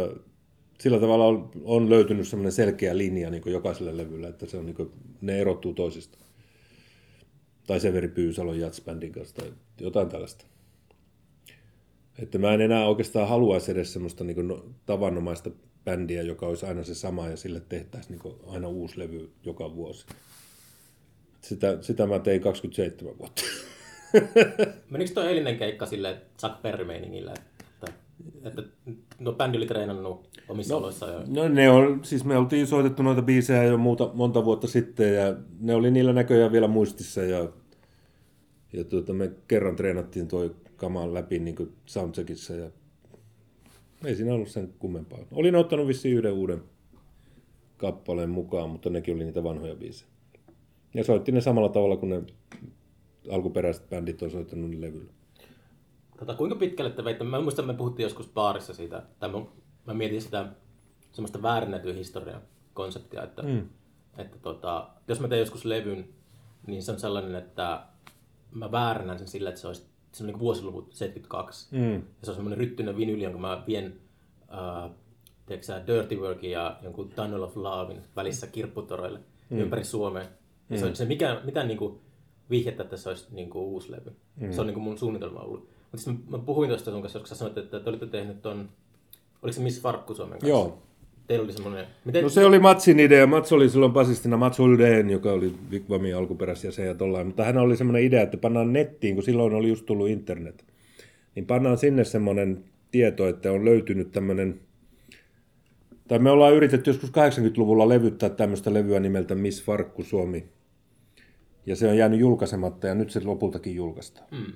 sillä tavalla on, on löytynyt semmoinen selkeä linja niin jokaiselle levylle, että se on, niin kuin, ne erottuu toisista. Tai Severi Pyysalon jatsbändin kanssa tai jotain tällaista. Että mä en enää oikeastaan haluaisi edes semmoista niin no, tavanomaista bändiä, joka olisi aina se sama ja sille tehtäisiin niin aina uusi levy joka vuosi. Sitä, sitä mä tein 27 vuotta. Menikö tuo eilinen keikka silleen Chuck Berry-meiningillä? Että, että no, bändi oli treenannut omissa no, oloissa jo? No ne on, siis me oltiin soitettu noita biisejä jo muuta, monta vuotta sitten ja ne oli niillä näköjään vielä muistissa ja, ja tuota, me kerran treenattiin toi kamaan läpi niin kuin soundcheckissa ja ei siinä ollut sen kummempaa. Olin ottanut vissiin yhden uuden kappaleen mukaan, mutta nekin oli niitä vanhoja biisejä. Ja soitti ne samalla tavalla kuin ne alkuperäiset bändit on soittanut ne levyllä. Tota, kuinka pitkälle te veitte? Mä muistan, että me puhuttiin joskus baarissa siitä, tai mä, mä mietin sitä semmoista väärinnettyä historian konseptia, että, mm. että tota, jos mä teen joskus levyn, niin se on sellainen, että mä väärännän sen sillä, että se olisi se on niin vuosiluvut 72. Mm. Ja se on semmoinen ryttyinen vinyli, jonka mä vien tiedätkö, Dirty Workin ja jonkun Tunnel of Lovein välissä kirpputoroille mm. ympäri Suomea. Ja mm. se, se mikä, mitään niin kuin, vihjettä, että se olisi niin kuin, uusi levy. Mm. Se on niin kuin mun suunnitelma ollut. Mutta siis mä, mä puhuin tuosta sun kanssa, koska sä sanoit, että te olitte tehnyt ton, oliko se Miss Farkku Suomen kanssa? Joo. Teillä oli semmoinen... Miten... No se oli Matsin idea. Mats oli silloin basistina Mats Huldeen, joka oli Vigvamin alkuperäisiä ja tollain. Mutta hän oli semmoinen idea, että pannaan nettiin, kun silloin oli just tullut internet. Niin pannaan sinne semmoinen tieto, että on löytynyt tämmöinen tai me ollaan yritetty joskus 80-luvulla levyttää tämmöistä levyä nimeltä Miss Farkku Suomi. Ja se on jäänyt julkaisematta ja nyt se lopultakin julkaistaan. Mm.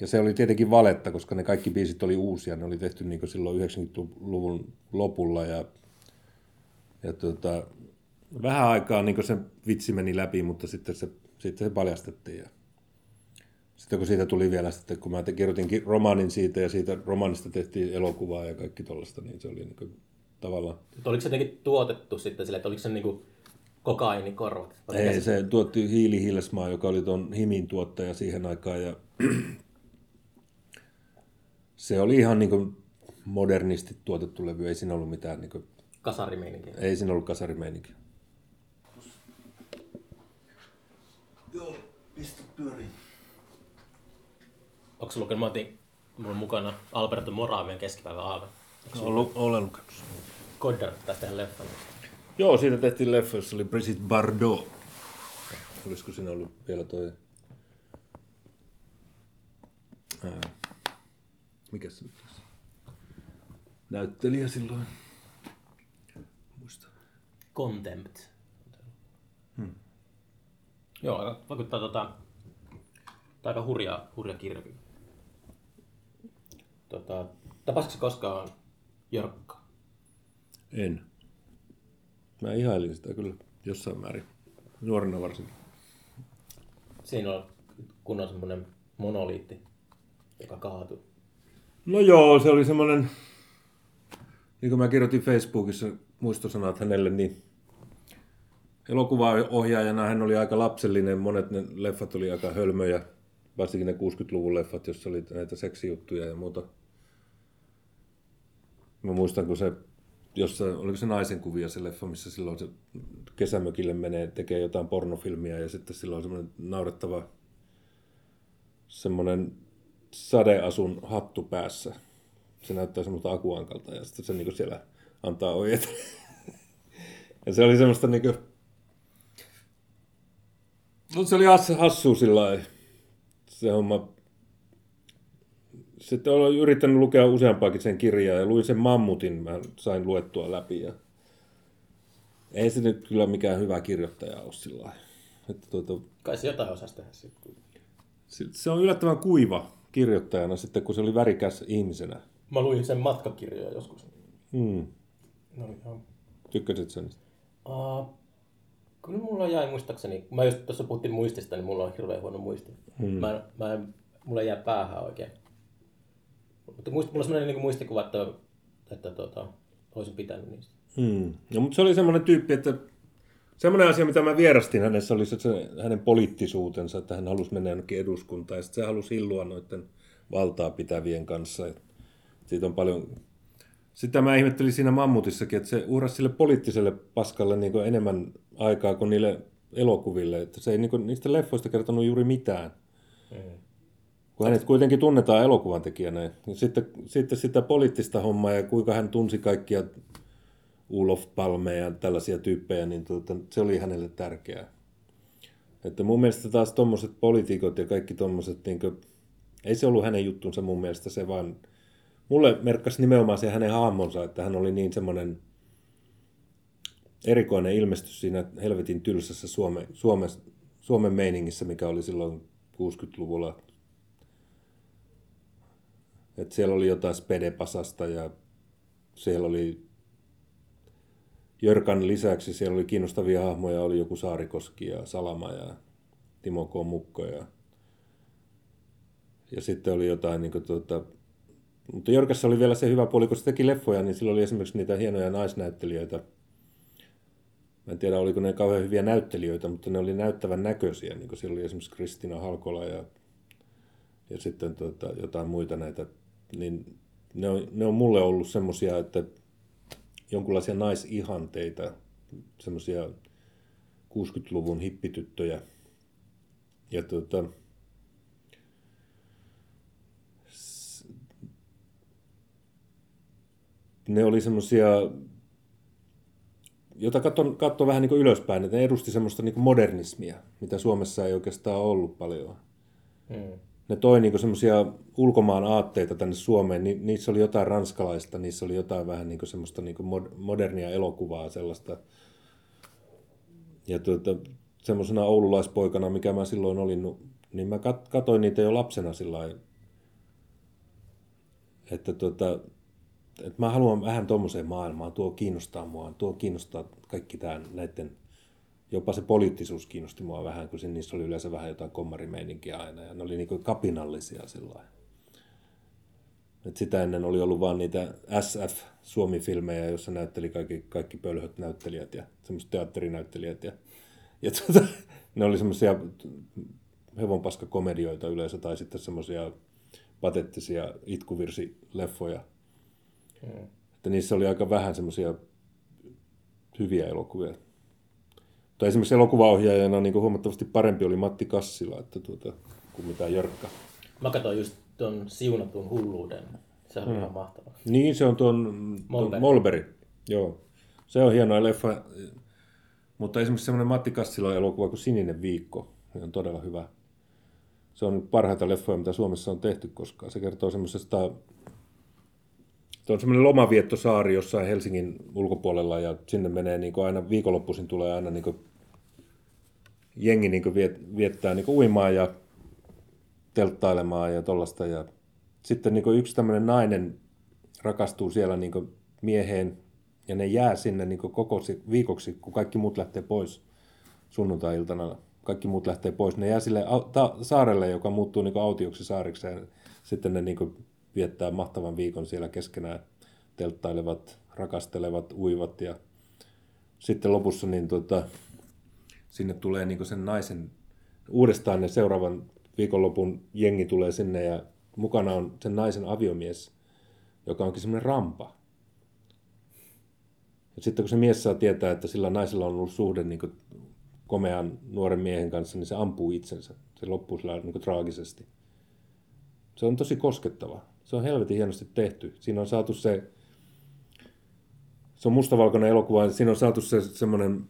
Ja se oli tietenkin valetta, koska ne kaikki biisit oli uusia. Ne oli tehty niin silloin 90-luvun lopulla ja, ja tuota, vähän aikaa niin se vitsi meni läpi, mutta sitten se, sitten se paljastettiin. Ja sitten kun siitä tuli vielä, sitten kun mä kirjoitin romaanin siitä ja siitä romaanista tehtiin elokuvaa ja kaikki tuollaista, niin se oli niin tavallaan. Oliko se jotenkin tuotettu sitten sille, että oliko se niin kuin kokainikorvat? Ei, se tuotti Hiili Hilsmaa, joka oli tuon Himin tuottaja siihen aikaan ja se oli ihan niin kuin modernisti tuotettu levy, ei siinä ollut mitään niin kuin... kasarimeininkiä. Ei siinä ollut kasarimeininkiä. Joo, pistä pyöriin. Onko lukenut, mä otin mulla mukana Alberto Moravien keskipäivän aave. Olen, lukenut. Goddard tästä leffan. Joo, siitä tehtiin leffa, jossa oli Brigitte Bardot. Olisiko siinä ollut vielä toi... Ää, mikä se nyt Näyttelijä silloin. Muista. Contempt. Hmm. Joo, vaikuttaa tota, aika hurja, hurja kirja. Tota, tapasitko koskaan Jorkka? En. Mä ihailin sitä kyllä jossain määrin. Nuorena varsinkin. Siinä on kunnon semmoinen monoliitti, joka kaatui. No joo, se oli semmoinen, niin kuin mä kirjoitin Facebookissa muistosanat hänelle, niin elokuvaohjaajana hän oli aika lapsellinen, monet ne leffat oli aika hölmöjä, varsinkin ne 60-luvun leffat, jossa oli näitä seksijuttuja ja muuta. Mä muistan, kun se, jossa, oliko se naisen kuvia se leffa, missä silloin se kesämökille menee, tekee jotain pornofilmiä ja sitten silloin on semmoinen naurettava semmoinen sadeasun hattu päässä. Se näyttää semmoista akuankalta ja sitten se niin siellä antaa ohjeet. ja se oli semmoista niin kuin, No se oli hassu sillä se homma. Sitten olen yrittänyt lukea useampaakin sen kirjaa ja luin sen Mammutin, mä sain luettua läpi. Ja... Ei se nyt kyllä mikään hyvä kirjoittaja ole sillä että tuota... Kai se jotain osasi tehdä sitten. Se on yllättävän kuiva kirjoittajana sitten, kun se oli värikäs ihmisenä. Mä luin sen matkakirjoja joskus. Hmm. No, ihan... Tykkäsit sen? Uh, Kyllä mulla jäi muistaakseni, mä just tuossa puhuttiin muistista, niin mulla on hirveän huono muisti. Hmm. Mä, mä mulla jää päähän oikein. Mutta muist, mulla on sellainen niin muistikuva, että, että tota, olisin pitänyt niistä. Hmm. No, mutta se oli semmoinen tyyppi, että semmoinen asia, mitä mä vierastin hänessä, oli se, se hänen poliittisuutensa, että hän halusi mennä jonnekin eduskuntaan, ja sitten se halusi illua noiden valtaa pitävien kanssa. Siitä on paljon sitä mä ihmettelin siinä mammutissakin, että se uhrasi sille poliittiselle paskalle niin enemmän aikaa kuin niille elokuville. Että se ei niin kuin, niistä leffoista kertonut juuri mitään. Mm. Kun hänet kuitenkin tunnetaan elokuvan tekijänä. Niin sitten, sitten sitä poliittista hommaa ja kuinka hän tunsi kaikkia Ulof Palmeja ja tällaisia tyyppejä, niin tuota, se oli hänelle tärkeää. Että mun mielestä taas tuommoiset poliitikot ja kaikki tuommoiset, niin ei se ollut hänen juttunsa mun mielestä, se vaan mulle merkkasi nimenomaan se hänen hahmonsa, että hän oli niin semmoinen erikoinen ilmestys siinä helvetin tylsässä Suome, Suome, Suomen meiningissä, mikä oli silloin 60-luvulla. Et siellä oli jotain spedepasasta ja siellä oli Jörkan lisäksi siellä oli kiinnostavia hahmoja, oli joku Saarikoski ja Salama ja Timo K. Mukko ja, ja sitten oli jotain niin kuin, tuota, mutta Jörkässä oli vielä se hyvä puoli, kun se teki leffoja, niin sillä oli esimerkiksi niitä hienoja naisnäyttelijöitä. Mä en tiedä, oliko ne kauhean hyviä näyttelijöitä, mutta ne oli näyttävän näköisiä. Niin siellä oli esimerkiksi Kristina Halkola ja, ja sitten tuota, jotain muita näitä. Niin ne on, ne on mulle ollut semmoisia, että jonkinlaisia naisihanteita, semmoisia 60-luvun hippityttöjä. Ja tuota, ne oli semmoisia, jota katson, vähän niin kuin ylöspäin, että ne edusti semmoista niin modernismia, mitä Suomessa ei oikeastaan ollut paljon. Hmm. Ne toi niin semmoisia ulkomaan aatteita tänne Suomeen, ni, niissä oli jotain ranskalaista, niissä oli jotain vähän niin kuin semmoista niin kuin modernia elokuvaa sellaista. Ja tuota, semmoisena oululaispoikana, mikä mä silloin olin, niin mä kat, katoin niitä jo lapsena sillä että tuota, että mä haluan vähän tuommoiseen maailmaan, tuo kiinnostaa mua, tuo kiinnostaa kaikki tämä näiden, jopa se poliittisuus kiinnosti mua vähän, kun niissä oli yleensä vähän jotain kommarimeininkiä aina, ja ne oli niin kapinallisia sillä Et sitä ennen oli ollut vain niitä SF-Suomi-filmejä, joissa näytteli kaikki, kaikki pölhöt näyttelijät ja semmoiset teatterinäyttelijät. Ja, ja tuota, ne oli semmoisia hevonpaskakomedioita yleensä tai sitten semmoisia patettisia itkuvirsileffoja. Mm. Että niissä oli aika vähän semmoisia hyviä elokuvia. Tai esimerkiksi elokuvaohjaajana niin huomattavasti parempi oli Matti Kassila että tuota, kuin mitä Jörkka. Mä katsoin just tuon siunatun hulluuden. Se on mm. ihan mahtava. Niin, se on tuon Molberi. Molberi. Joo. Se on hieno leffa. Mutta esimerkiksi semmoinen Matti Kassila elokuva kuin Sininen viikko niin on todella hyvä. Se on parhaita leffoja, mitä Suomessa on tehty koskaan. Se kertoo semmoisesta se on semmoinen lomaviettosaari jossain Helsingin ulkopuolella ja sinne menee niin kuin aina viikonloppuisin tulee aina niin kuin jengi niin kuin viet, viettää niin kuin uimaan ja telttailemaan ja tollasta. Ja sitten niin kuin yksi tämmöinen nainen rakastuu siellä niin kuin mieheen ja ne jää sinne niin kuin koko viikoksi, kun kaikki muut lähtee pois sunnuntai-iltana. Kaikki muut lähtee pois. Ne jää sille saarelle, joka muuttuu niin kuin autioksi saariksi ja sitten ne niin kuin viettää mahtavan viikon siellä keskenään, telttailevat, rakastelevat, uivat ja sitten lopussa niin tuota, sinne tulee niin sen naisen, uudestaan ne seuraavan viikonlopun jengi tulee sinne ja mukana on sen naisen aviomies, joka onkin semmoinen rampa. Ja sitten kun se mies saa tietää, että sillä naisella on ollut suhde niin komean nuoren miehen kanssa, niin se ampuu itsensä. Se loppuu sillä niin traagisesti. Se on tosi koskettava. Se on helvetin hienosti tehty. Siinä on saatu se, se on mustavalkoinen elokuva, siinä on saatu se semmoinen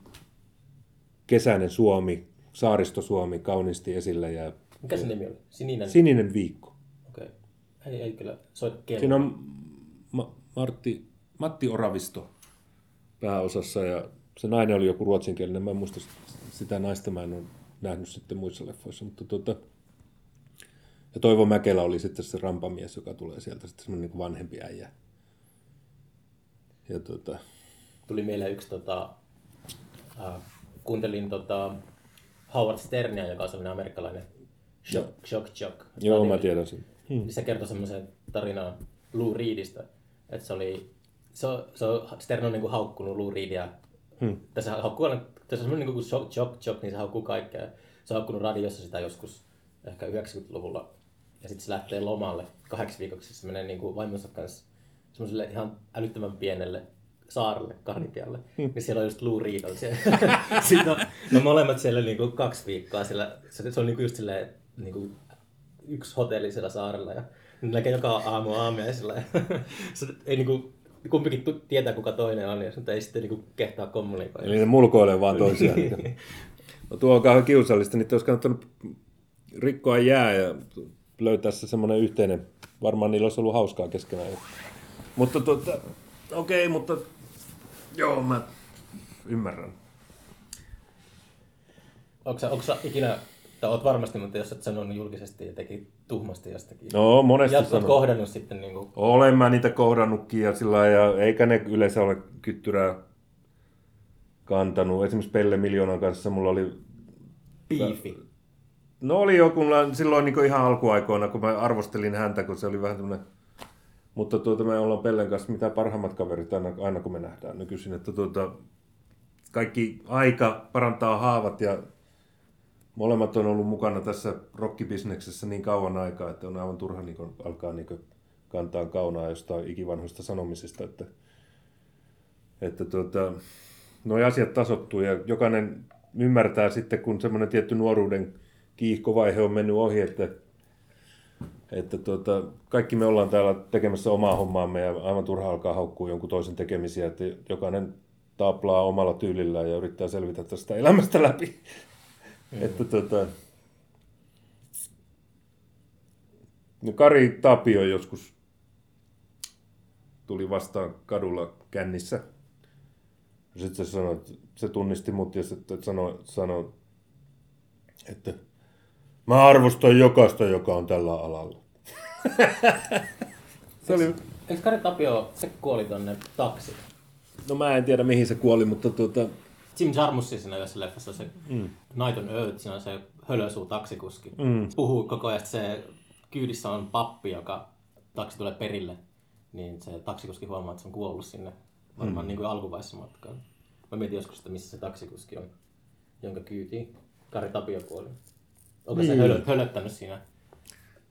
kesäinen Suomi, saaristo Suomi kauniisti esille. Ja, Mikä se nimi oli? Sininen? Sininen viikko. Okei. Okay. Ei, ei kyllä soit kello. Siinä on Ma- Martti, Matti Oravisto pääosassa ja se nainen oli joku ruotsinkielinen. Mä en muista sitä naista, mä en ole nähnyt sitten muissa leffoissa, mutta tuota, ja Toivo Mäkelä oli sitten se rampamies, joka tulee sieltä, sitten semmoinen niin vanhempi äijä. Ja tuota... Tuli mieleen yksi, tota, äh, kuuntelin tota, Howard Sternia, joka on sellainen amerikkalainen shock, no. shock, shock. Joo, mä tiedän sen. Hmm. Se kertoi semmoisen tarinan Lou Reedistä, että se oli, se, se Stern on niin kuin haukkunut Lou Reedia. Hmm. Tässä haukkuu, tässä on semmoinen niin kuin shock, shock, shock, niin se haukkuu kaikkea. Se on haukkunut radiossa sitä joskus ehkä 90-luvulla ja sitten se lähtee lomalle kahdeksi viikoksi. Se menee niin kuin vaimonsa kanssa semmoiselle ihan älyttömän pienelle saarelle, Karnipialle, hmm. niin siellä on just Lou Reed on siellä. Sitten on, no molemmat siellä niin kuin kaksi viikkoa. Siellä, se, se on niin kuin just silleen, niin kuin yksi hotelli siellä saarella ja ne näkee joka aamu aamiaisella. se ei niin kuin, kumpikin tietää kuka toinen on, ja se ei sitten niin kuin kehtaa kommunikoida. Eli ne mulkoilee vaan toisiaan. no tuo on kauhean kiusallista, niin olisi kannattanut rikkoa jää ja löytää se semmoinen yhteinen, varmaan niillä olisi ollut hauskaa keskenään. Mutta tuota, okei, okay, mutta joo, mä ymmärrän. Onko sä, onko sä ikinä, tai oot varmasti, mutta jos et sanonut julkisesti jotenkin tuhmasti jostakin. No, monesti Ja oot kohdannut sitten niin kuin... Olen mä niitä kohdannutkin ja sillä ja eikä ne yleensä ole kyttyrää kantanut. Esimerkiksi Pelle Miljoonan kanssa mulla oli... Piifi. No oli joku, silloin niin ihan alkuaikoina, kun mä arvostelin häntä, kun se oli vähän tämmöinen... Mutta tuota, me ollaan Pellen kanssa mitä parhaimmat kaverit aina, aina kun me nähdään nykyisin. Että tuota, kaikki aika parantaa haavat ja molemmat on ollut mukana tässä rockibisneksessä niin kauan aikaa, että on aivan turha niin alkaa niin kantaa kaunaa jostain ikivanhoista sanomisista. Että, että tuota, nuo asiat tasottuu ja jokainen ymmärtää sitten, kun semmoinen tietty nuoruuden kiihkovaihe on mennyt ohi, että, että tuota, kaikki me ollaan täällä tekemässä omaa hommaamme ja aivan turha alkaa haukkua jonkun toisen tekemisiä, että jokainen taplaa omalla tyylillään ja yrittää selvitä tästä elämästä läpi. Mm. että tuota, no Kari Tapio joskus tuli vastaan kadulla kännissä. Sitten se sanoi, että se tunnisti mut ja sitten sanoi, sanoi että Mä arvostan jokaista, joka on tällä alalla. se oli... Eikö Kari Tapio, se kuoli tonne taksi? No mä en tiedä mihin se kuoli, mutta tuota... Jim Jarmusch siinä yhdessä leffassa, se mm. Night on Earth, siinä on se hölösuu taksikuski. Mm. Puhuu koko ajan, että se kyydissä on pappi, joka taksi tulee perille. Niin se taksikuski huomaa, että se on kuollut sinne varmaan mm. niin kuin alkuvaiheessa matkaan. Mä mietin joskus, että missä se taksikuski on, jonka kyytiin Kari Tapio kuoli. Onko niin. se hölö, hölöttänyt siinä?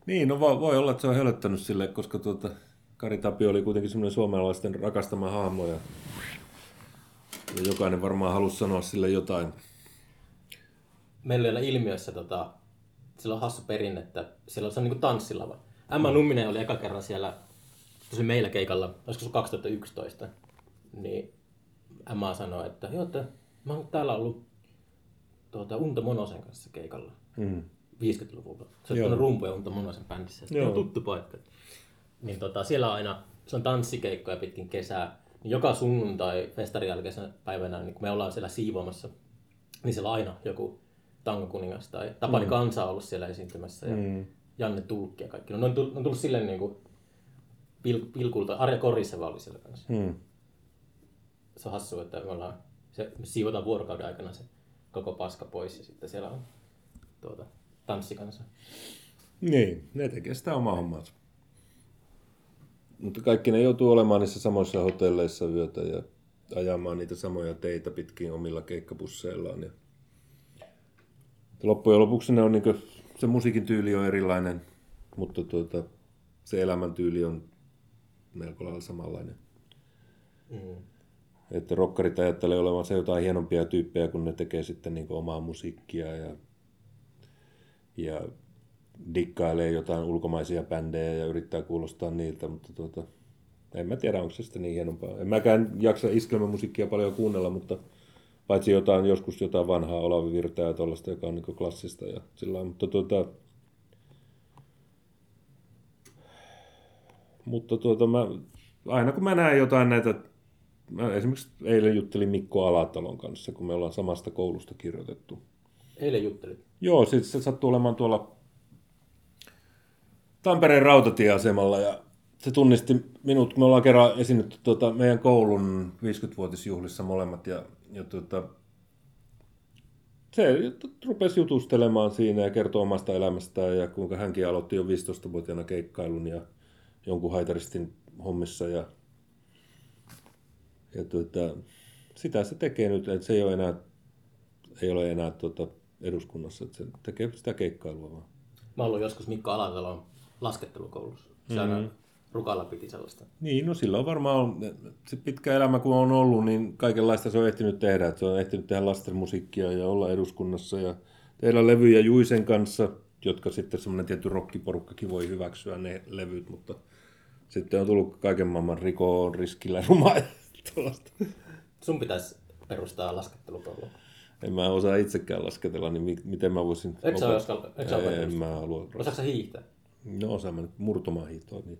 Niin, no voi, voi olla, että se on hölöttänyt sille, koska tuota, Kari Tapio oli kuitenkin semmoinen suomalaisten rakastama hahmo ja, ja jokainen varmaan halusi sanoa sille jotain. Meillä oli ilmiössä, tota, sillä on hassu perinne, että siellä on, se on niin tanssilava. Emma mm. Numminen oli eka kerran siellä, tosi meillä keikalla, olisiko se 2011, niin Emma sanoi, että joo, että mä oon täällä ollut tuota, Unto Monosen kanssa keikalla mm. 50-luvulla. Se on tuonut rumpuja Unto Monosen bändissä. Se on tuttu paikka. Niin tota, siellä on aina, se on tanssikeikkoja pitkin kesää. Niin joka sunnuntai festarin jälkeisenä päivänä, niin kun me ollaan siellä siivoamassa, niin siellä on aina joku tangokuningas tai Tapani mm. Kansa on ollut siellä esiintymässä ja mm. Janne Tulkki ja kaikki. No, ne on tullut, on tullut silleen niin kuin pil, pilkulta. Arja Koriseva oli siellä kanssa. Mm. Se on hassu, että me ollaan, se, me siivotaan vuorokauden aikana se koko paska pois ja sitten siellä on tuota, tanssikansa. Niin, ne tekee sitä omaa hommaa. Mutta kaikki ne joutuu olemaan niissä samoissa hotelleissa yötä ja ajamaan niitä samoja teitä pitkin omilla keikkabusseillaan. Ja Loppujen lopuksi ne on niin kuin, se musiikin tyyli on erilainen, mutta tuota, se elämäntyyli on melko lailla samanlainen. Mm. Että rokkarit ajattelee olevansa jotain hienompia tyyppejä, kun ne tekee sitten niin omaa musiikkia ja, ja dikkailee jotain ulkomaisia bändejä ja yrittää kuulostaa niiltä, mutta tuota, en mä tiedä, onko se sitten niin hienompaa. En mäkään jaksa iskelmämusiikkia paljon kuunnella, mutta paitsi jotain, joskus jotain vanhaa Olavi Virtaa ja tuollaista, joka on niin klassista ja sillä mutta tuota, mutta tuota, mä, aina kun mä näen jotain näitä, mä esimerkiksi eilen juttelin Mikko Alatalon kanssa, kun me ollaan samasta koulusta kirjoitettu. Eilen juttelit? Joo, siis se sattuu olemaan tuolla Tampereen rautatieasemalla ja se tunnisti minut, me ollaan kerran esiinnytty tuota, meidän koulun 50-vuotisjuhlissa molemmat ja, ja tuota, se rupesi jutustelemaan siinä ja kertoo omasta elämästään ja kuinka hänkin aloitti jo 15-vuotiaana keikkailun ja jonkun haitaristin hommissa ja, ja tuota, sitä se tekee nyt, että se ei ole enää, ei ole enää tuota, eduskunnassa, että se tekee sitä keikkailua vaan. Mä ollut joskus Mikko Alatalon laskettelukoulussa. Se mm-hmm. Rukalla piti sellaista. Niin, no sillä on varmaan se pitkä elämä kun on ollut, niin kaikenlaista se on ehtinyt tehdä. Että se on ehtinyt tehdä lasten musiikkia ja olla eduskunnassa ja tehdä levyjä Juisen kanssa, jotka sitten semmoinen tietty rockiporukkakin voi hyväksyä ne levyt, mutta sitten on tullut kaiken maailman rikoon, riskillä, rumaa Sun pitäisi perustaa laskettelukoulu. En mä osaa itsekään lasketella, niin miten mä voisin... Eikö sä ole En mä halua. Osaatko hiihtää? No osaan mä nyt murtumaan hiihtoa, niin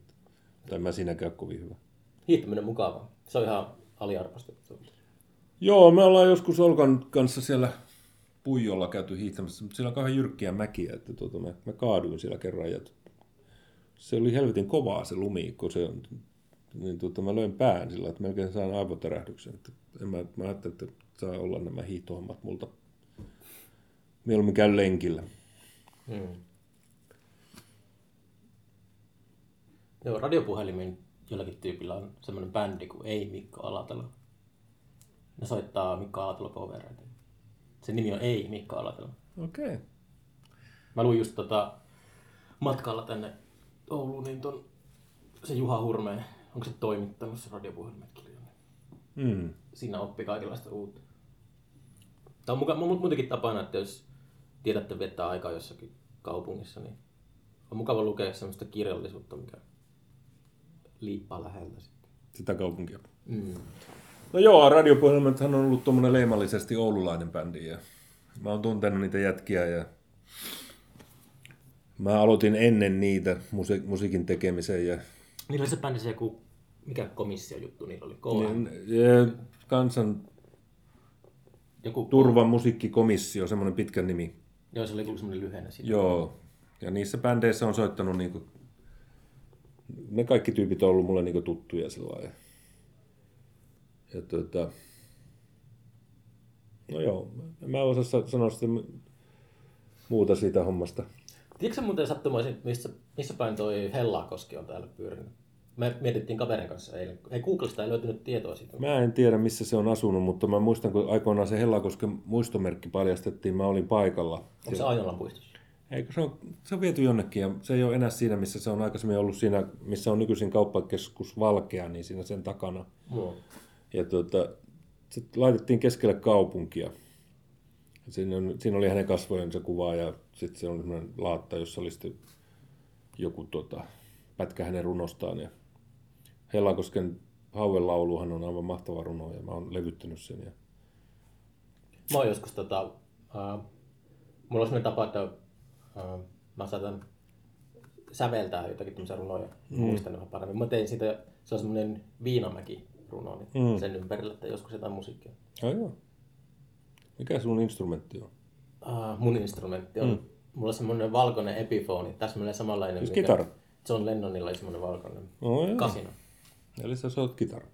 tai mä siinäkään kovin hyvä. Hiihtäminen mukavaa. Se on ihan aliarvostettu. Joo, me ollaan joskus Olkan kanssa siellä Puijolla käyty hiihtämässä, mutta siellä on kauhean jyrkkiä mäkiä, että tuota, mä, mä kaaduin siellä kerran ja se oli helvetin kovaa se lumi, kun se niin tuota, mä löin pään sillä, että melkein saan aivotärähdyksen. Että en mä, mä ajattelin, että saa olla nämä hiihtohommat multa. Mieluummin käy lenkillä. Hmm. Joo, radiopuhelimin jollakin tyypillä on semmoinen bändi kuin Ei Mikko Alatalo. Ne soittaa Mikko Alatalo covereita. Se nimi on Ei Mikko Alatalo. Okei. Okay. Mä luin just tota, matkalla tänne Ouluun, niin ton, se Juha Hurmeen, onko se toimittanut se radiopuhelimet kirjan? Mm. Siinä oppi kaikenlaista uutta. Tämä on muka, muutenkin tapana, että jos tiedätte viettää aikaa jossakin kaupungissa, niin on mukava lukea sellaista kirjallisuutta, mikä liippaa läheltä sitten. Sitä kaupunkia. Mm. No joo, radiopuhelimethan on ollut tuommoinen leimallisesti oululainen bändi ja mä oon tuntenut niitä jätkiä ja mä aloitin ennen niitä musi- musiikin tekemisen ja... Niillä oli se bändi se joku, mikä komissio juttu niillä oli? KM? Niin, kansan joku... Turvan musiikkikomissio, semmoinen pitkä nimi. Joo, se oli semmoinen lyhenne siitä. Joo, ja niissä bändeissä on soittanut niinku ne kaikki tyypit on ollut mulle niinku tuttuja sillä ja, ja tuota, no joo, mä en osaa sanoa sitten muuta siitä hommasta. Tiedätkö muuten sattumaisin, missä, missä päin toi Hellakoski on täällä pyörinyt? Me mietittiin kaverin kanssa eilen. Ei Googlesta ei löytynyt tietoa siitä. Mä en tiedä, missä se on asunut, mutta mä muistan, kun aikoinaan se Hellakosken muistomerkki paljastettiin, mä olin paikalla. Onko se Ainolan puistossa? Eikö se on, se on viety jonnekin ja se ei ole enää siinä, missä se on aikaisemmin ollut siinä, missä on nykyisin kauppakeskus Valkea, niin siinä sen takana. No. Ja tuota, se laitettiin keskelle kaupunkia. Siinä, on, siinä oli hänen kasvojensa kuva ja sitten se on sellainen laatta, jossa oli sitten joku tuota, pätkä hänen runostaan. Ja Hellakosken hauen lauluhan on aivan mahtava runo ja mä oon levyttänyt sen. Ja... Mä oon joskus tota, äh, mulla on sellainen tapa, että mä saatan säveltää jotakin tämmöisiä runoja, mm. muistan ihan paremmin. Mä tein siitä, se on semmoinen viinamäki runo, niin mm. sen ympärillä, että joskus jotain musiikkia. Oh, joo. Mikä sun instrumentti on? Uh, mun instrumentti on, mm. mulla on semmoinen valkoinen epifooni, täsmälleen samanlainen. Siis kitara? John Lennonilla oli semmoinen valkoinen oh, joo. kasino. Eli sä soit kitara?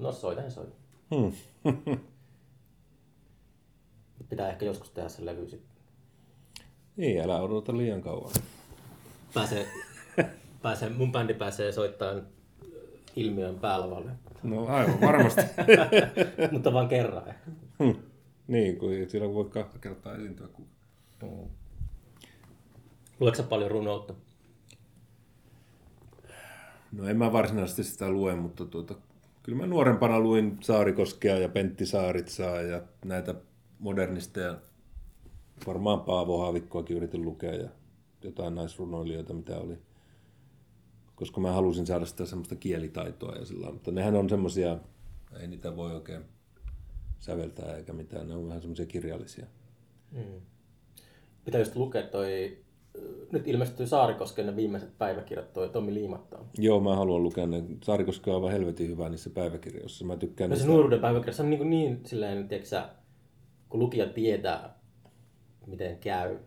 No soitan soitan. Hmm. Pitää ehkä joskus tehdä se levy sitten. Niin, älä odota liian kauan. Pääsee, pääsee, mun bändi pääsee soittamaan ilmiön päälavalle. No aivan varmasti. Mutta vain kerran ehkä. Hmm. Niin, kun siellä voi kahta kertaa esiintyä. Mm. Luetko paljon runoutta? No en mä varsinaisesti sitä lue, mutta tuota, kyllä mä nuorempana luin Saarikoskea ja Pentti Saaritsaa ja näitä modernisteja. Varmaan Paavo Haavikkoakin yritin lukea ja jotain naisrunoilijoita, mitä oli. Koska mä halusin saada sitä semmoista kielitaitoa ja sillä mutta nehän on semmoisia, ei niitä voi oikein säveltää eikä mitään, ne on vähän semmoisia kirjallisia. Mm. Pitäisi lukea toi nyt ilmestyy Saarikosken ne viimeiset päiväkirjat, toi Tommi Liimattaa. Joo, mä haluan lukea ne. Saarikoski on aivan helvetin hyvä niissä päiväkirjoissa. Mä tykkään no se niistä... nuoruuden päiväkirja, se on niin, niin silleen, tiiäksä, kun lukija tietää, miten käy.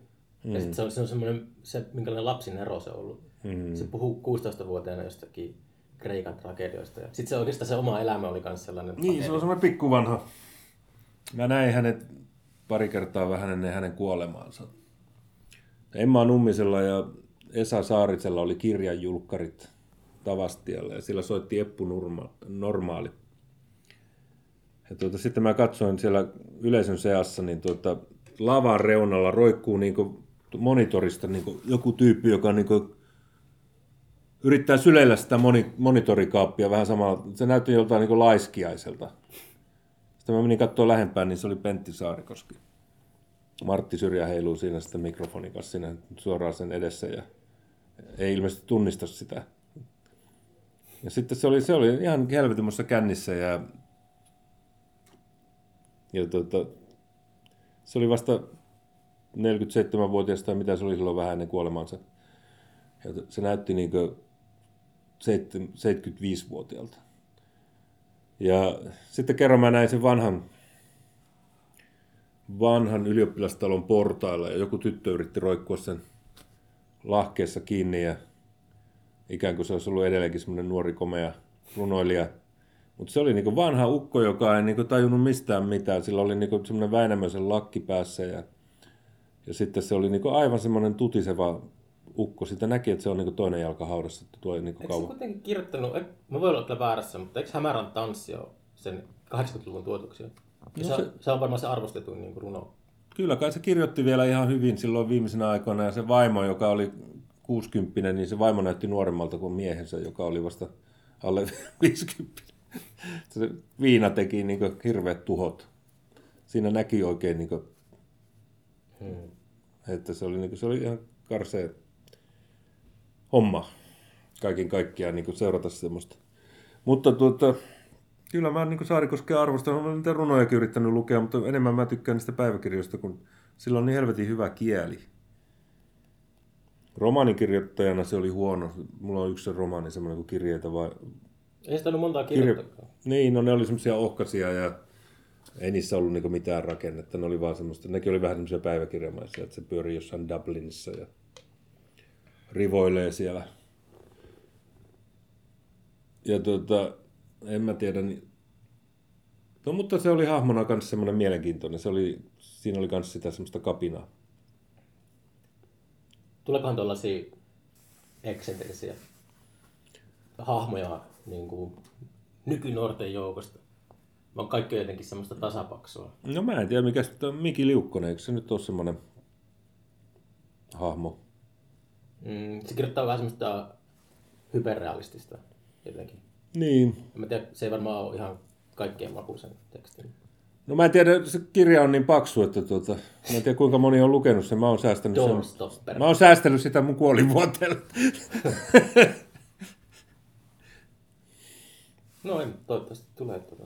Mm. Ja sit se on, se on semmoinen, se, minkälainen lapsin ero se on ollut. Mm. Se puhuu 16-vuotiaana jostakin Kreikan tragedioista. Ja sitten se oikeastaan se oma elämä oli myös sellainen. Niin, paneeli. se on semmoinen pikkuvanha. Mä näin hänet pari kertaa vähän ennen hänen kuolemaansa. Emma Nummisella ja Esa Saaritsella oli kirjanjulkkarit Tavastialle ja sillä soitti Eppu Nurma, Normaali. Ja tuota, sitten mä katsoin siellä yleisön seassa, niin tuota, lavan reunalla roikkuu niin monitorista niin joku tyyppi, joka niin yrittää syleillä sitä moni, monitorikaappia vähän samalla. Se näytti joltain niin laiskiaiselta. Sitten mä menin katsoa lähempään, niin se oli Pentti Saarikoski. Martti Syrjä heiluu siinä sitten mikrofonin kanssa siinä suoraan sen edessä ja ei ilmeisesti tunnista sitä. Ja sitten se oli, se oli ihan helvetin kännissä ja, ja tuota, se oli vasta 47-vuotias tai mitä se oli silloin vähän ennen kuolemansa. Ja se näytti niin 75-vuotiaalta. Ja sitten kerran mä näin sen vanhan vanhan ylioppilastalon portailla ja joku tyttö yritti roikkua sen lahkeessa kiinni ja ikään kuin se olisi ollut edelleenkin semmoinen nuori komea runoilija. Mutta se oli niinku vanha ukko, joka ei niinku tajunnut mistään mitään. Sillä oli niinku semmoinen Väinämöisen lakki päässä ja, ja sitten se oli niinku aivan semmoinen tutiseva ukko. Sitä näki, että se on niinku toinen jalka haudassa. Että tuo niinku eikö kauan. se kuitenkin kirjoittanut, mä voin olla väärässä, mutta eikö Hämärän tanssi ole sen 80-luvun tuotuksia? No se, se, se on varmaan se arvostetuin niin runo. Kyllä, kai se kirjoitti vielä ihan hyvin silloin viimeisenä aikoina. Ja se vaimo, joka oli 60, niin se vaimo näytti nuoremmalta kuin miehensä, joka oli vasta alle 50. Se viina teki niin hirveät tuhot. Siinä näki oikein, niin kuin, hmm. että se oli, niin kuin, se oli ihan karsea homma kaiken kaikkiaan niin seurata semmoista. Mutta tuota, Kyllä mä niin Saarikoskea arvostan, olen niitä runojakin yrittänyt lukea, mutta enemmän mä tykkään niistä päiväkirjoista, kun sillä on niin helvetin hyvä kieli. Romaanikirjoittajana se oli huono. Mulla on yksi romaani, semmoinen kuin kirjeitä vai... Ei sitä ollut montaa kirjoittakaan. Niin, no ne oli semmoisia ohkaisia ja ei niissä ollut niinku mitään rakennetta. Ne oli vaan semmoista, nekin oli vähän semmoisia päiväkirjamaisia, että se pyörii jossain Dublinissa ja rivoilee siellä. Ja tuota, en mä tiedä. Niin... No, mutta se oli hahmona kanssa semmoinen mielenkiintoinen. Se oli, siinä oli myös sitä semmoista kapinaa. Tuleekohan tuollaisia eksentrisiä hahmoja niin kuin nykynuorten joukosta? On kaikki jotenkin semmoista tasapaksua. No mä en tiedä, mikä sitten on Miki Liukkonen, eikö se nyt ole semmoinen hahmo? Mm, se kirjoittaa vähän semmoista hyperrealistista jotenkin. Niin. Mä tiedän, se ei varmaan ole ihan kaikkien makuisen tekstin. No mä en tiedä, se kirja on niin paksu, että tuota, mä en tiedä kuinka moni on lukenut sen. Mä oon säästänyt, sen, mä oon säästänyt sitä mun kuolivuoteelle. no en, toivottavasti tulee tuota.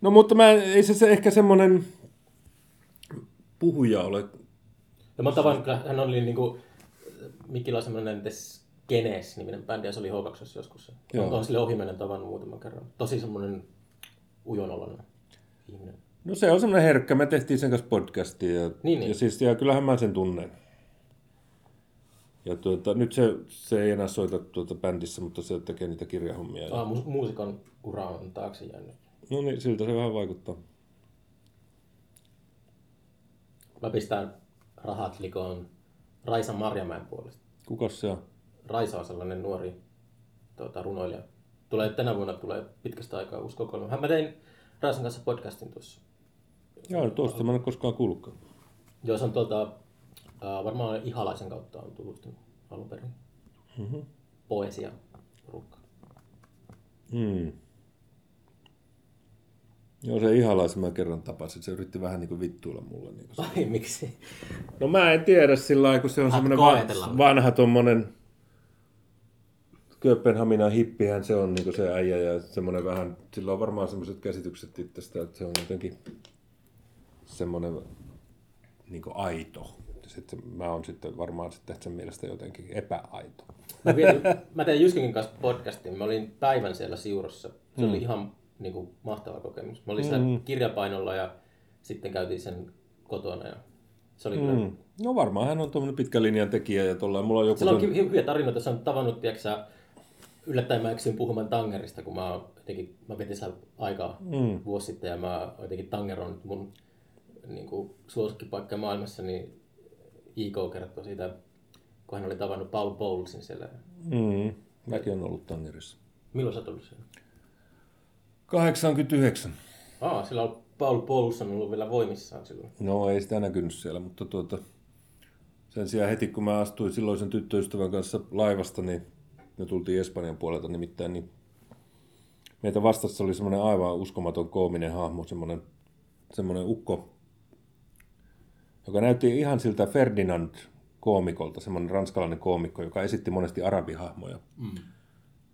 No mutta mä, ei se, se ehkä semmoinen puhuja ole. No mä tavan, hän oli niinku, Mikillä on semmoinen Genes-niminen bändi, ja se oli h joskus. Joo. On sille ohimennen tavannut muutaman kerran. Tosi semmoinen ujonoloinen ihminen. No se on semmoinen herkkä. Me tehtiin sen kanssa podcastia. Ja, niin, niin. ja, siis, ja kyllähän mä sen tunnen. Ja tuota, nyt se, se ei enää soita tuota bändissä, mutta se tekee niitä kirjahommia. Ah, mu- muusikon ura on taakse jäänyt. No niin, siltä se vähän vaikuttaa. Mä pistän rahat likoon Raisa Marjamäen puolesta. Kuka se on? Raisa on sellainen nuori tuota, runoilija. Tulee, tänä vuonna tulee pitkästä aikaa uusi kokoelma. Mä tein Raisan kanssa podcastin tuossa. Joo, tuosta mä en ole koskaan kuullutkaan. Joo, se on tuota, varmaan Ihalaisen kautta on tutustunut alun perin. Mm-hmm. Poesia porukka. Hmm. Joo, se ihalaisen mä kerran tapasin. Se yritti vähän niin kuin vittuilla mulle. Niin kuin Ai, miksi? No mä en tiedä sillä lailla, kun se on semmoinen va- vanha tuommoinen Kööpenhaminan hippihän se on niin se äijä ja semmoinen vähän, sillä on varmaan semmoiset käsitykset itsestä, että se on jotenkin semmoinen niin aito. Sitten mä oon sitten varmaan sitten sen mielestä jotenkin epäaito. Mä, vietin, mä tein Jyskinkin kanssa podcastin. Mä olin päivän siellä Siurossa. Se mm. oli ihan niin kuin, mahtava kokemus. Mä olin mm. siellä kirjapainolla ja sitten käytiin sen kotona. Ja se oli mm. kyllä... No varmaan hän on tuommoinen pitkä linjan tekijä ja tuolla mulla on joku... Sillä on ton... hyviä tarinoita. Se on tavannut, tiedätkö, yllättäen mä eksyin puhumaan Tangerista, kun mä, jotenkin, mä vietin siellä aikaa mm. vuosi sitten ja mä jotenkin Tanger on mun niin kuin, suosikkipaikka maailmassa, niin IK kertoi siitä, kun hän oli tavannut Paul Bowlesin siellä. Mm. Mäkin olen ollut Tangerissa. Milloin sä oot ollut siellä? 89. Aa, sillä on Paul Bowles on ollut vielä voimissaan silloin. No ei sitä näkynyt siellä, mutta tuota, sen sijaan heti kun mä astuin silloisen tyttöystävän kanssa laivasta, niin me tultiin Espanjan puolelta nimittäin, niin meitä vastassa oli semmoinen aivan uskomaton koominen hahmo, semmoinen, semmoinen ukko, joka näytti ihan siltä Ferdinand koomikolta, semmoinen ranskalainen koomikko, joka esitti monesti arabihahmoja. Mm.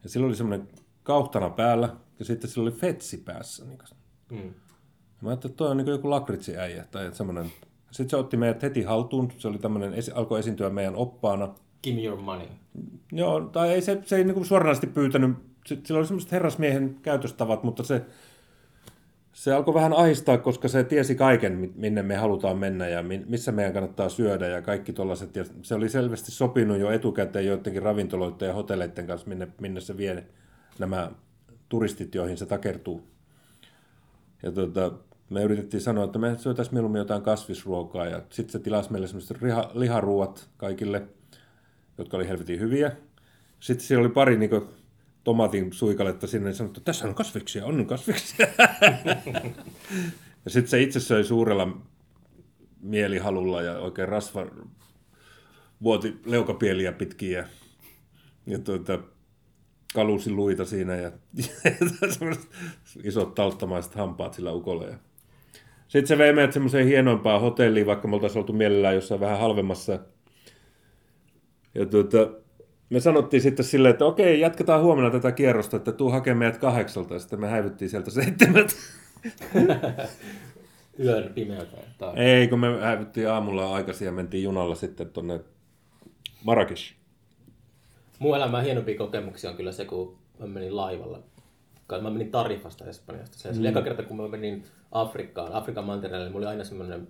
Ja sillä oli semmoinen kauhtana päällä, ja sitten sillä oli fetsi päässä. Niin mm. Mä ajattelin, että toi on niin joku lakritsiäijä tai semmoinen. Sitten se otti meidät heti haltuun. Se oli tämmöinen, alkoi esiintyä meidän oppaana. Give me your money. Joo, tai ei se, se ei niin suoranaisesti pyytänyt. Sillä oli semmoiset herrasmiehen käytöstavat, mutta se, se alkoi vähän ahistaa, koska se tiesi kaiken, minne me halutaan mennä ja missä meidän kannattaa syödä ja kaikki tuollaiset. Se oli selvästi sopinut jo etukäteen joidenkin ravintoloiden ja hotelleiden kanssa, minne, minne se vie nämä turistit, joihin se takertuu. Ja tuota, me yritettiin sanoa, että me syötäisiin mieluummin jotain kasvisruokaa ja sitten se tilasi meille semmoiset liha, kaikille – jotka oli helvetin hyviä. Sitten siellä oli pari niin kuin, tomatin suikaletta sinne ja sanottu, että tässä on kasviksia, on kasviksia. ja sitten se itse söi suurella mielihalulla ja oikein rasva vuoti leukapieliä pitkin ja, ja tuota, kalusi luita siinä ja, ja isot tauttamaiset hampaat sillä ukolla. Ja. Sitten se vei meidät semmoiseen hienompaan hotelliin, vaikka me oltaisiin oltu mielellään jossain vähän halvemmassa ja tuota, me sanottiin sitten silleen, että okei, jatketaan huomenna tätä kierrosta, että tuu hakemaan meidät kahdeksalta, ja sitten me häivyttiin sieltä seitsemältä. Yön pimeältä. Ei, kun me häivyttiin aamulla aikaisin ja mentiin junalla sitten tuonne Marrakesh. Mun elämän hienompia kokemuksia on kyllä se, kun mä menin laivalla. Mä menin Tarifasta Espanjasta. Se oli mm. kerta, kun mä menin Afrikkaan, Afrikan mantereelle, niin mulla oli aina semmoinen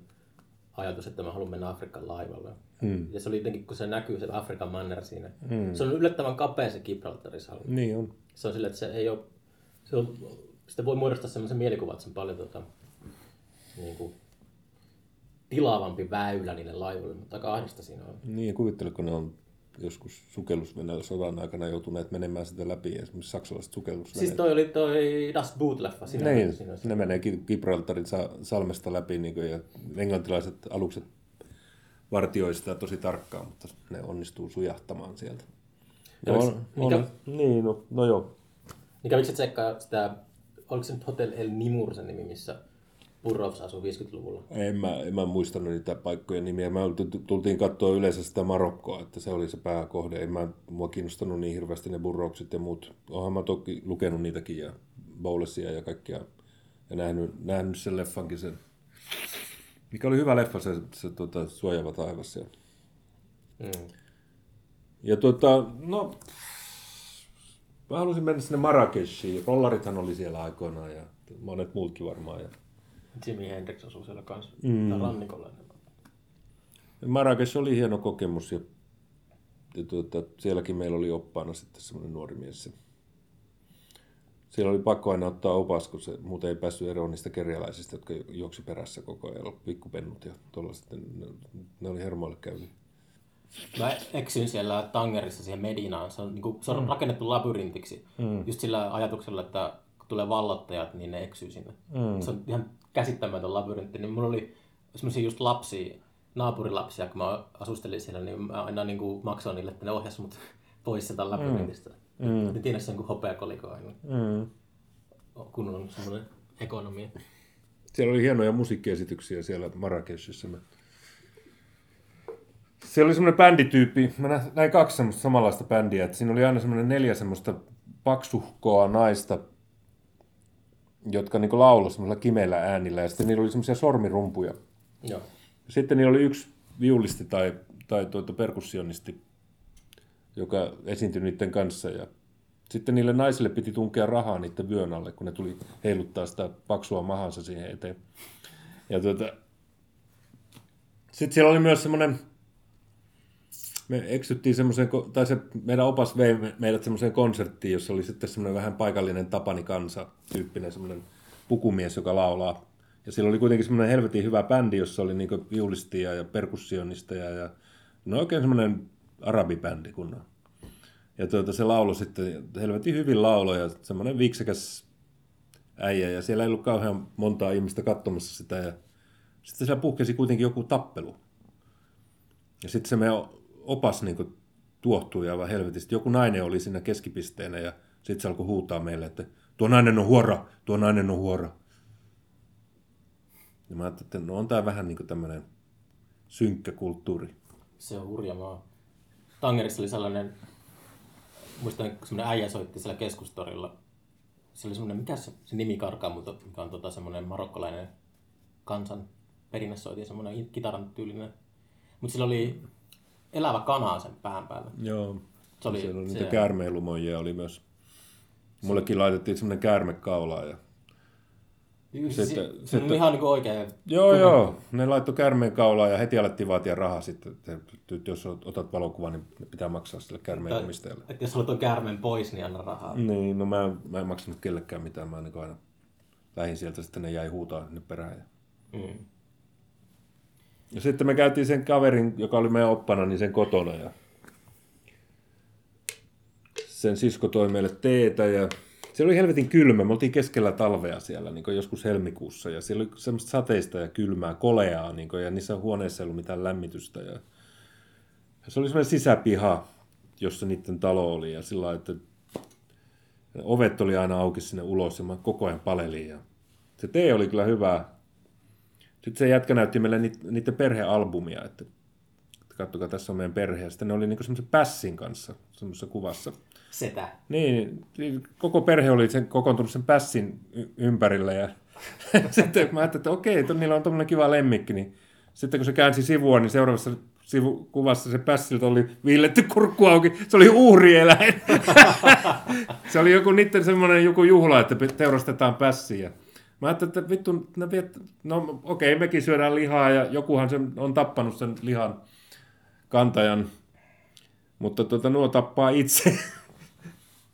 ajatus, että mä haluan mennä Afrikan laivalla. Mm. Ja se oli jotenkin, kun se näkyy se Afrikan manner siinä. Mm. Se on yllättävän kapea se Gibraltarin salmi. Niin on. Se on sille, että se ei ole, se on, sitä voi muodostaa sellaisen mielikuvan, että se on paljon tota, niin kuin, tilaavampi väylä niille laivoille, mutta kahdesta siinä on. Niin, kuvitteletko ne on joskus sukellusveneellä sodan aikana joutuneet menemään sitä läpi, esimerkiksi saksalaiset sukellusveneet. Siis toi oli toi Das Boot-leffa. Siinä niin, siinä ne menee Gibraltarin salmesta läpi niin kuin, ja englantilaiset alukset vartioi sitä tosi tarkkaan, mutta ne onnistuu sujahtamaan sieltä. Ja on, mikä... on, niin, no, no joo. Niin kävikö tsekkaa sitä, oliko se nyt Hotel El Nimur sen nimi, missä Burroughs asui 50-luvulla? En mä, en mä muistanut niitä paikkojen nimiä. Mä tultiin katsoa yleensä sitä Marokkoa, että se oli se pääkohde. En mä, mua kiinnostanut niin hirveästi ne Burroughsit ja muut. Oonhan mä toki lukenut niitäkin ja Bowlesia ja kaikkia. Ja nähnyt, nähnyt sen leffankin sen. Mikä oli hyvä leffa, se, se tuota, suojava taivas. Ja, mm. ja tuota, no, mä halusin mennä sinne Marrakeshiin. Rollarithan oli siellä aikoinaan ja monet muutkin varmaan. Ja Jimi Hendrix asuu siellä kanssa mm. rannikolla. Marrakesh oli hieno kokemus ja, ja tuota, sielläkin meillä oli oppaana sitten semmoinen nuori mies. Siellä oli pakko aina ottaa opas, kun se muuten ei päässyt eroon niistä kerjäläisistä, jotka juoksi perässä koko ajan, pikkupennut ja tuollaiset. Ne, ne oli hermoille käynyt. Mä eksyin siellä Tangerissa siihen Medinaan. Se on, niin kuin, se on mm. rakennettu labyrintiksi. Mm. Just sillä ajatuksella, että kun tulee vallottajat, niin ne eksyy sinne. Mm. Se on ihan käsittämätön labyrintti, niin mulla oli semmoisia just lapsia, naapurilapsia, kun mä asustelin siellä, niin mä aina niin kuin maksoin niille, että ne ohjasi mut pois sieltä labyrintistä. Mm. Ne tiedä sen kuin hopeakoliko aina. Mm. Kunnon semmoinen ekonomia. Siellä oli hienoja musiikkiesityksiä siellä Marrakeshissa. Siellä oli semmoinen bändityyppi, mä näin kaksi semmoista samanlaista bändiä, että siinä oli aina semmoinen neljä semmoista paksuhkoa naista, jotka niin lauloi semmoisella kimeillä äänillä, ja sitten niillä oli semmoisia sormirumpuja. Joo. Sitten niillä oli yksi viulisti tai, tai tuota perkussionisti, joka esiintyi niiden kanssa, ja sitten niille naisille piti tunkea rahaa niiden vyön alle, kun ne tuli heiluttaa sitä paksua mahansa siihen eteen. Ja tuota, sitten siellä oli myös semmoinen me eksyttiin semmoiseen, tai se meidän opas vei meidät semmoiseen konserttiin, jossa oli sitten semmoinen vähän paikallinen Tapani Kansa tyyppinen semmoinen pukumies, joka laulaa. Ja siellä oli kuitenkin semmoinen helvetin hyvä bändi, jossa oli niinku viulistia ja perkussionisteja ja no oikein semmoinen arabibändi kunnon. Ja tuota, se laulo sitten helvetin hyvin lauloja, semmoinen viksekäs äijä ja siellä ei ollut kauhean montaa ihmistä katsomassa sitä ja sitten siellä puhkesi kuitenkin joku tappelu. Ja sitten se meidän opas niin kuin, tuohtui aivan helvetisti. Joku nainen oli siinä keskipisteenä ja sitten se alkoi huutaa meille, että tuo nainen on huora, tuo nainen on huora. Ja mä ajattelin, että no on tämä vähän niin tämmöinen synkkä kulttuuri. Se on hurja maa. Tangerissa oli sellainen, muistan, kun semmoinen äijä soitti siellä keskustorilla. Se oli semmoinen, mikä se, se nimi karkaa, mutta mikä on tota semmoinen marokkolainen kansan perinnäsoiti, semmoinen kitaran tyylinen. Mutta sillä oli elävä kana sen pään päällä. Joo. Se oli, Siellä oli niitä käärmeilumoja oli myös. Mullekin laitettiin semmoinen käärmekaula ja sitten, se, sitten, ihan niin oikein. Joo, kuva. joo. Ne laittoi kärmeen kaulaa ja heti alettiin vaatia rahaa sitten. Että jos otat valokuvan, niin pitää maksaa sille kärmeen omistajalle. Että jos olet kärmeen pois, niin anna rahaa. Niin, no mä, mä en maksanut kellekään mitään. Mä niin aina lähin sieltä, sitten ne jäi huutaa ne perään. Mm. Ja sitten me käytiin sen kaverin, joka oli meidän oppana, niin sen kotona. Ja sen sisko toi meille teetä ja se oli helvetin kylmä. Me oltiin keskellä talvea siellä niin joskus helmikuussa ja siellä oli semmoista sateista ja kylmää, koleaa niin kuin, ja niissä huoneissa ei ollut mitään lämmitystä. Ja, ja se oli semmoinen sisäpiha, jossa niiden talo oli ja sillä että ovet oli aina auki sinne ulos ja mä koko ajan palelin. Ja se tee oli kyllä hyvä, sitten se jätkä näytti meille niiden perhealbumia, että, katsokaa, tässä on meidän perhe. Ja sitten ne oli niinku semmoisen pässin kanssa semmoisessa kuvassa. Setä. Niin, niin, koko perhe oli sen, kokoontunut sen pässin ympärille. Ja sitten mä ajattelin, että okei, että niillä on tuommoinen kiva lemmikki. Niin sitten kun se käänsi sivua, niin seuraavassa sivukuvassa se pässiltä oli viilletty kurkku auki. Se oli uhrieläin. se oli joku niiden semmoinen joku juhla, että teurastetaan pässiä. Mä ajattelin, että vittu, no, viet, no okei, okay, mekin syödään lihaa ja jokuhan sen on tappanut sen lihan kantajan, mutta tuota, nuo tappaa itse.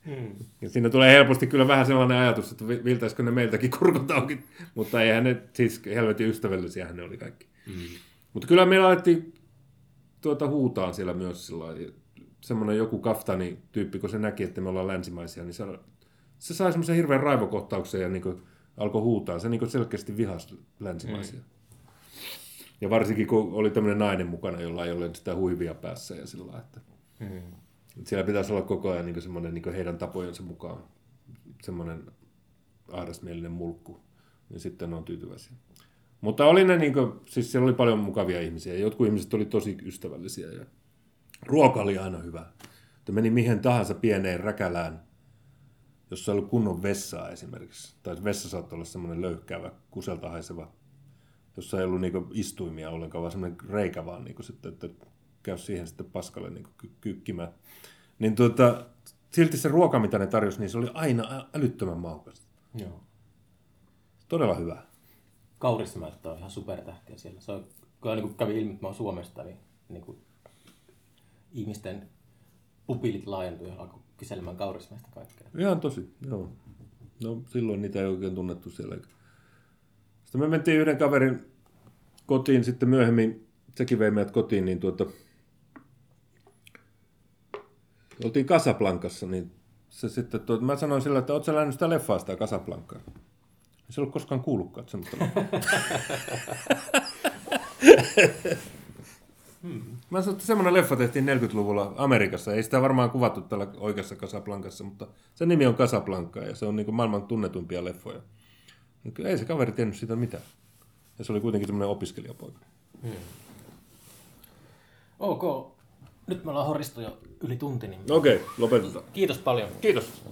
Hmm. Ja siinä tulee helposti kyllä vähän sellainen ajatus, että viltäisikö ne meiltäkin kurkut auki, mutta eihän ne, siis helvetin ystävällisiä ne oli kaikki. Hmm. Mutta kyllä meillä alettiin tuota huutaan siellä myös sillä semmoinen joku kaftani tyyppi, kun se näki, että me ollaan länsimaisia, niin se, se sai semmoisen hirveän raivokohtauksen ja niin kuin, alkoi huutaa. Se niin selkeästi vihasi länsimaisia. Mm. Ja varsinkin kun oli tämmöinen nainen mukana, jolla ei ole sitä huivia päässä ja sillä että, mm. siellä pitäisi olla koko ajan niin semmoinen niin heidän tapojensa mukaan semmoinen ahdasmielinen mulkku. Ja sitten on tyytyväisiä. Mutta oli ne, niin kuin, siis siellä oli paljon mukavia ihmisiä. Jotkut ihmiset oli tosi ystävällisiä ja ruoka oli aina hyvä. Että meni mihin tahansa pieneen räkälään jossa ei ollut kunnon vessaa esimerkiksi, tai vessa saattoi olla semmoinen löyhkäävä, kuselta haiseva, jossa ei ollut niinku istuimia ollenkaan, vaan semmoinen reikä vaan, niinku sitten, että käy siihen sitten paskalle niinku ky- kykkimään. Niin tuota, silti se ruoka, mitä ne tarjosi, niin se oli aina älyttömän maukasta. Joo. Todella hyvä. Kauristimäiset on ihan supertähtiä siellä. Se on, kun niin kävi ilmi, että mä oon Suomesta, niin, niin kuin ihmisten pupilit laajentui ja alkoi kyselemään kaurismäistä kaikkea. Ihan tosi, joo. No silloin niitä ei oikein tunnettu siellä. Sitten me mentiin yhden kaverin kotiin sitten myöhemmin, sekin vei meidät kotiin, niin tuota, oltiin Casablancassa, niin se sitten, tuota, mä sanoin sillä, että oot sä lähdennyt sitä leffaa sitä Casablancaa? Ei se ollut koskaan kuullutkaan semmoista Hmm. Mä sanoin, että semmoinen leffa tehtiin 40-luvulla Amerikassa. Ei sitä varmaan kuvattu tällä oikeassa Casablancassa, mutta sen nimi on Casablanca ja se on niin maailman tunnetumpia leffoja. Ei se kaveri tiennyt siitä mitään. Ja se oli kuitenkin semmoinen opiskelijapoika. Hmm. Ok. Nyt me ollaan horistu jo yli tunti. Niin... Okei, okay, lopetetaan. Kiitos paljon. Kiitos.